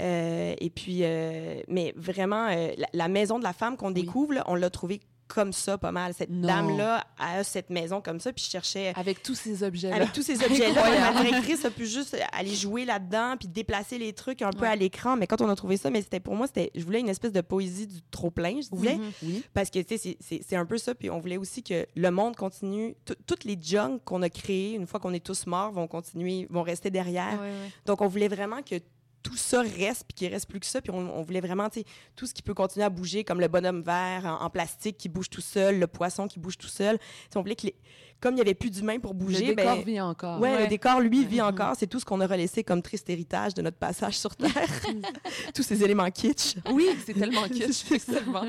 Euh, et puis, euh, mais vraiment, euh, la, la maison de la femme qu'on découvre, là, on l'a trouvée comme ça pas mal. Cette dame-là a cette maison comme ça, puis je cherchais... Avec tous ces objets-là. Avec tous ces objets-là, ma directrice a pu juste aller jouer là-dedans, puis déplacer les trucs un peu à l'écran. Mais quand on a trouvé ça, mais c'était pour moi, c'était, je voulais une espèce de poésie du trop plein, je disais, Mhm. Oui. parce que tu sais, c'est- un peu ça. Puis on voulait aussi que le monde continue. Tout- Toutes les junks qu'on a créés, une fois qu'on est tous morts, vont continuer, vont rester derrière. Ouais, ouais. Donc on voulait vraiment que tout ça reste, puis qu'il reste plus que ça. Puis on, on voulait vraiment, tu sais, tout ce qui peut continuer à bouger, comme le bonhomme vert en, en plastique qui bouge tout seul, le poisson qui bouge tout seul. Tu sais, on voulait que les- comme il n'y avait plus d'humains pour bouger, Le décor ben, vit encore. Ouais, le décor, lui, vit encore. C'est tout ce qu'on a relaissé comme triste héritage de notre passage sur Terre. Tous ces éléments kitsch. Oui, c'est tellement kitsch, effectivement.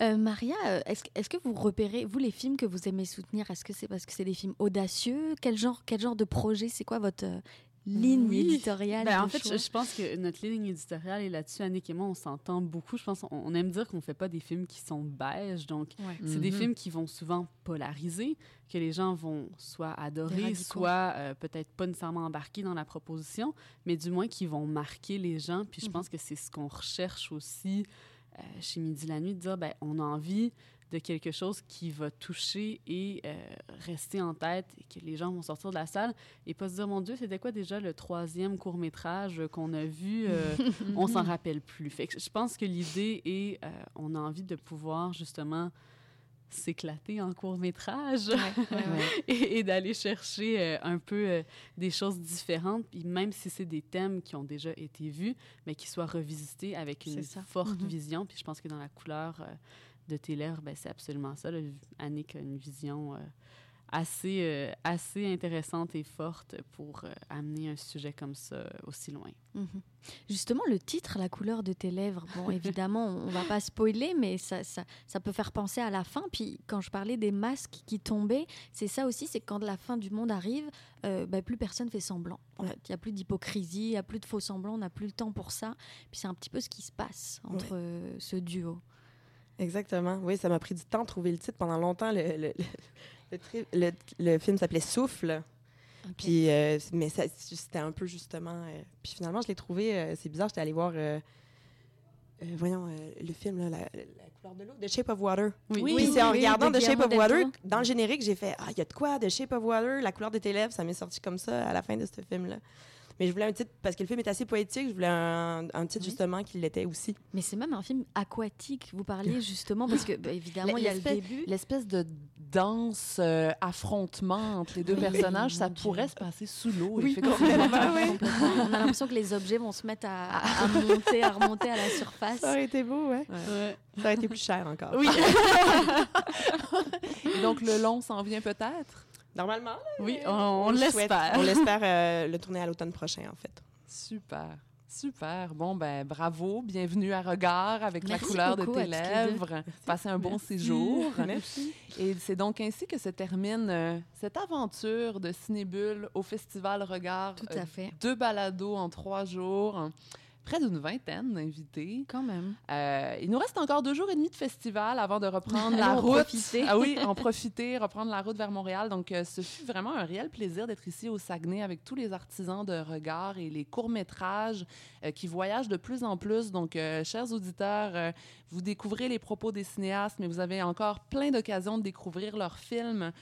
Euh, Maria, euh, est-ce est-ce que vous repérez, vous, les films que vous aimez soutenir, est-ce que c'est parce que c'est des films audacieux? Quel genre, quel genre de projet? C'est quoi votre euh, ligne Oui. éditoriale Ben, en fait, je, je pense que notre ligne éditoriale est là-dessus. Annick et moi, on s'entend beaucoup. Je pense qu'on on aime dire qu'on fait pas des films qui sont beige. Donc, Ouais. c'est des Mhm. films qui vont souvent polariser, que les gens vont soit adorer, soit euh, peut-être pas nécessairement embarquer dans la proposition, mais du moins qui vont marquer les gens. Puis je Mhm. pense que c'est ce qu'on recherche aussi euh, chez Midi la Nuit, de dire, ben, on a envie de quelque chose qui va toucher et euh, rester en tête et que les gens vont sortir de la salle et pas se dire, mon Dieu, c'était quoi déjà le troisième court-métrage qu'on a vu? Euh, on s'en rappelle plus. Fait que je pense que l'idée est, euh, on a envie de pouvoir justement s'éclater en court-métrage et, et d'aller chercher euh, un peu euh, des choses différentes, puis même si c'est des thèmes qui ont déjà été vus, mais qui soient revisités avec une forte Mhm. vision. Puis je pense que dans la couleur euh, de tes lèvres, ben, c'est absolument ça. là. Annick a une vision euh, assez, euh, assez intéressante et forte pour euh, amener un sujet comme ça aussi loin. Mhm. Justement, le titre, La couleur de tes lèvres, bon, évidemment, on va pas spoiler, mais ça, ça, ça peut faire penser à la fin. Puis quand je parlais des masques qui tombaient, c'est ça aussi, c'est que quand la fin du monde arrive, euh, ben, plus personne fait semblant. En Ouais. fait, il n'y a plus d'hypocrisie, il n'y a plus de faux semblants, on n'a plus le temps pour ça. Puis c'est un petit peu ce qui se passe entre ce duo. Exactement. Oui, ça m'a pris du temps de trouver le titre. Pendant longtemps, le, le, le- le tri- le- le film s'appelait Souffle. Puis, euh, mais ça- c'était un peu justement. euh, puis finalement, je l'ai trouvé. euh, c'est bizarre, j'étais allée voir. euh, euh, voyons, euh, le film, là, la, la couleur de l'eau, The Shape of Water. Oui, c'est en oui, regardant The Shape of Water, dans le générique, j'ai fait Ah, il y a de quoi, The Shape of Water, la couleur de tes lèvres. Ça m'est sorti comme ça à la fin de ce film-là. Mais je voulais un titre, parce que le film est assez poétique, je voulais un, un titre Oui. justement qui l'était aussi. Mais c'est même un film aquatique. Vous parliez justement, parce que bah, évidemment, il y a le L'espèce- début. L'espèce de danse, euh, affrontement entre les deux Oui, personnages, ça pourrait se passer sous l'eau. Oui. On a l'impression que les objets vont se mettre à, à- à monter, à remonter à la surface. Ça aurait été beau, ouais. Ouais. Ça aurait été plus cher encore. Oui. Et donc, le long s'en vient peut-être? Normalement, là, Oui, on, on l'espère. On l'espère euh, le tourner à l'automne prochain, en fait. Super. Super. Bon, ben bravo. Bienvenue à Regard avec Merci la couleur beaucoup de tes lèvres. Passez un bon Merci. séjour. Merci. Et c'est donc ainsi que se termine euh, cette aventure de Cinébule au Festival Regard. Tout Euh, à fait. deux balados en trois jours. Près d'une vingtaine d'invités. Quand même. Euh, il nous reste encore deux jours et demi de festival avant de reprendre la Allons en route. profiter. Ah oui, en profiter, reprendre la route vers Montréal. Donc, euh, ce fut vraiment un réel plaisir d'être ici au Saguenay avec tous les artisans de regard et les courts-métrages euh, qui voyagent de plus en plus. Donc, chers auditeurs, vous découvrez les propos des cinéastes, mais vous avez encore plein d'occasions de découvrir leurs films.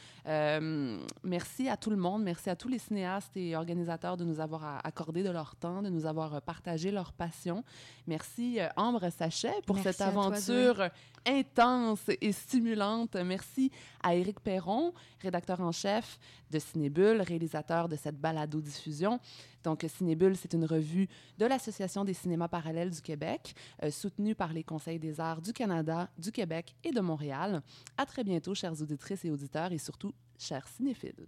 Merci à tout le monde. Merci à tous les cinéastes et organisateurs de nous avoir accordé de leur temps, de nous avoir partagé leur passion. Merci, euh, Ambre Sachet, pour Merci cette aventure intense et stimulante. Merci à Éric Perron, rédacteur en chef de Cinébule, réalisateur de cette balado-diffusion. Donc, Cinébule, c'est une revue de l'Association des cinémas parallèles du Québec, euh, soutenue par les Conseils des arts du Canada, du Québec et de Montréal. À très bientôt, chères auditrices et auditeurs, et surtout, chers cinéphiles.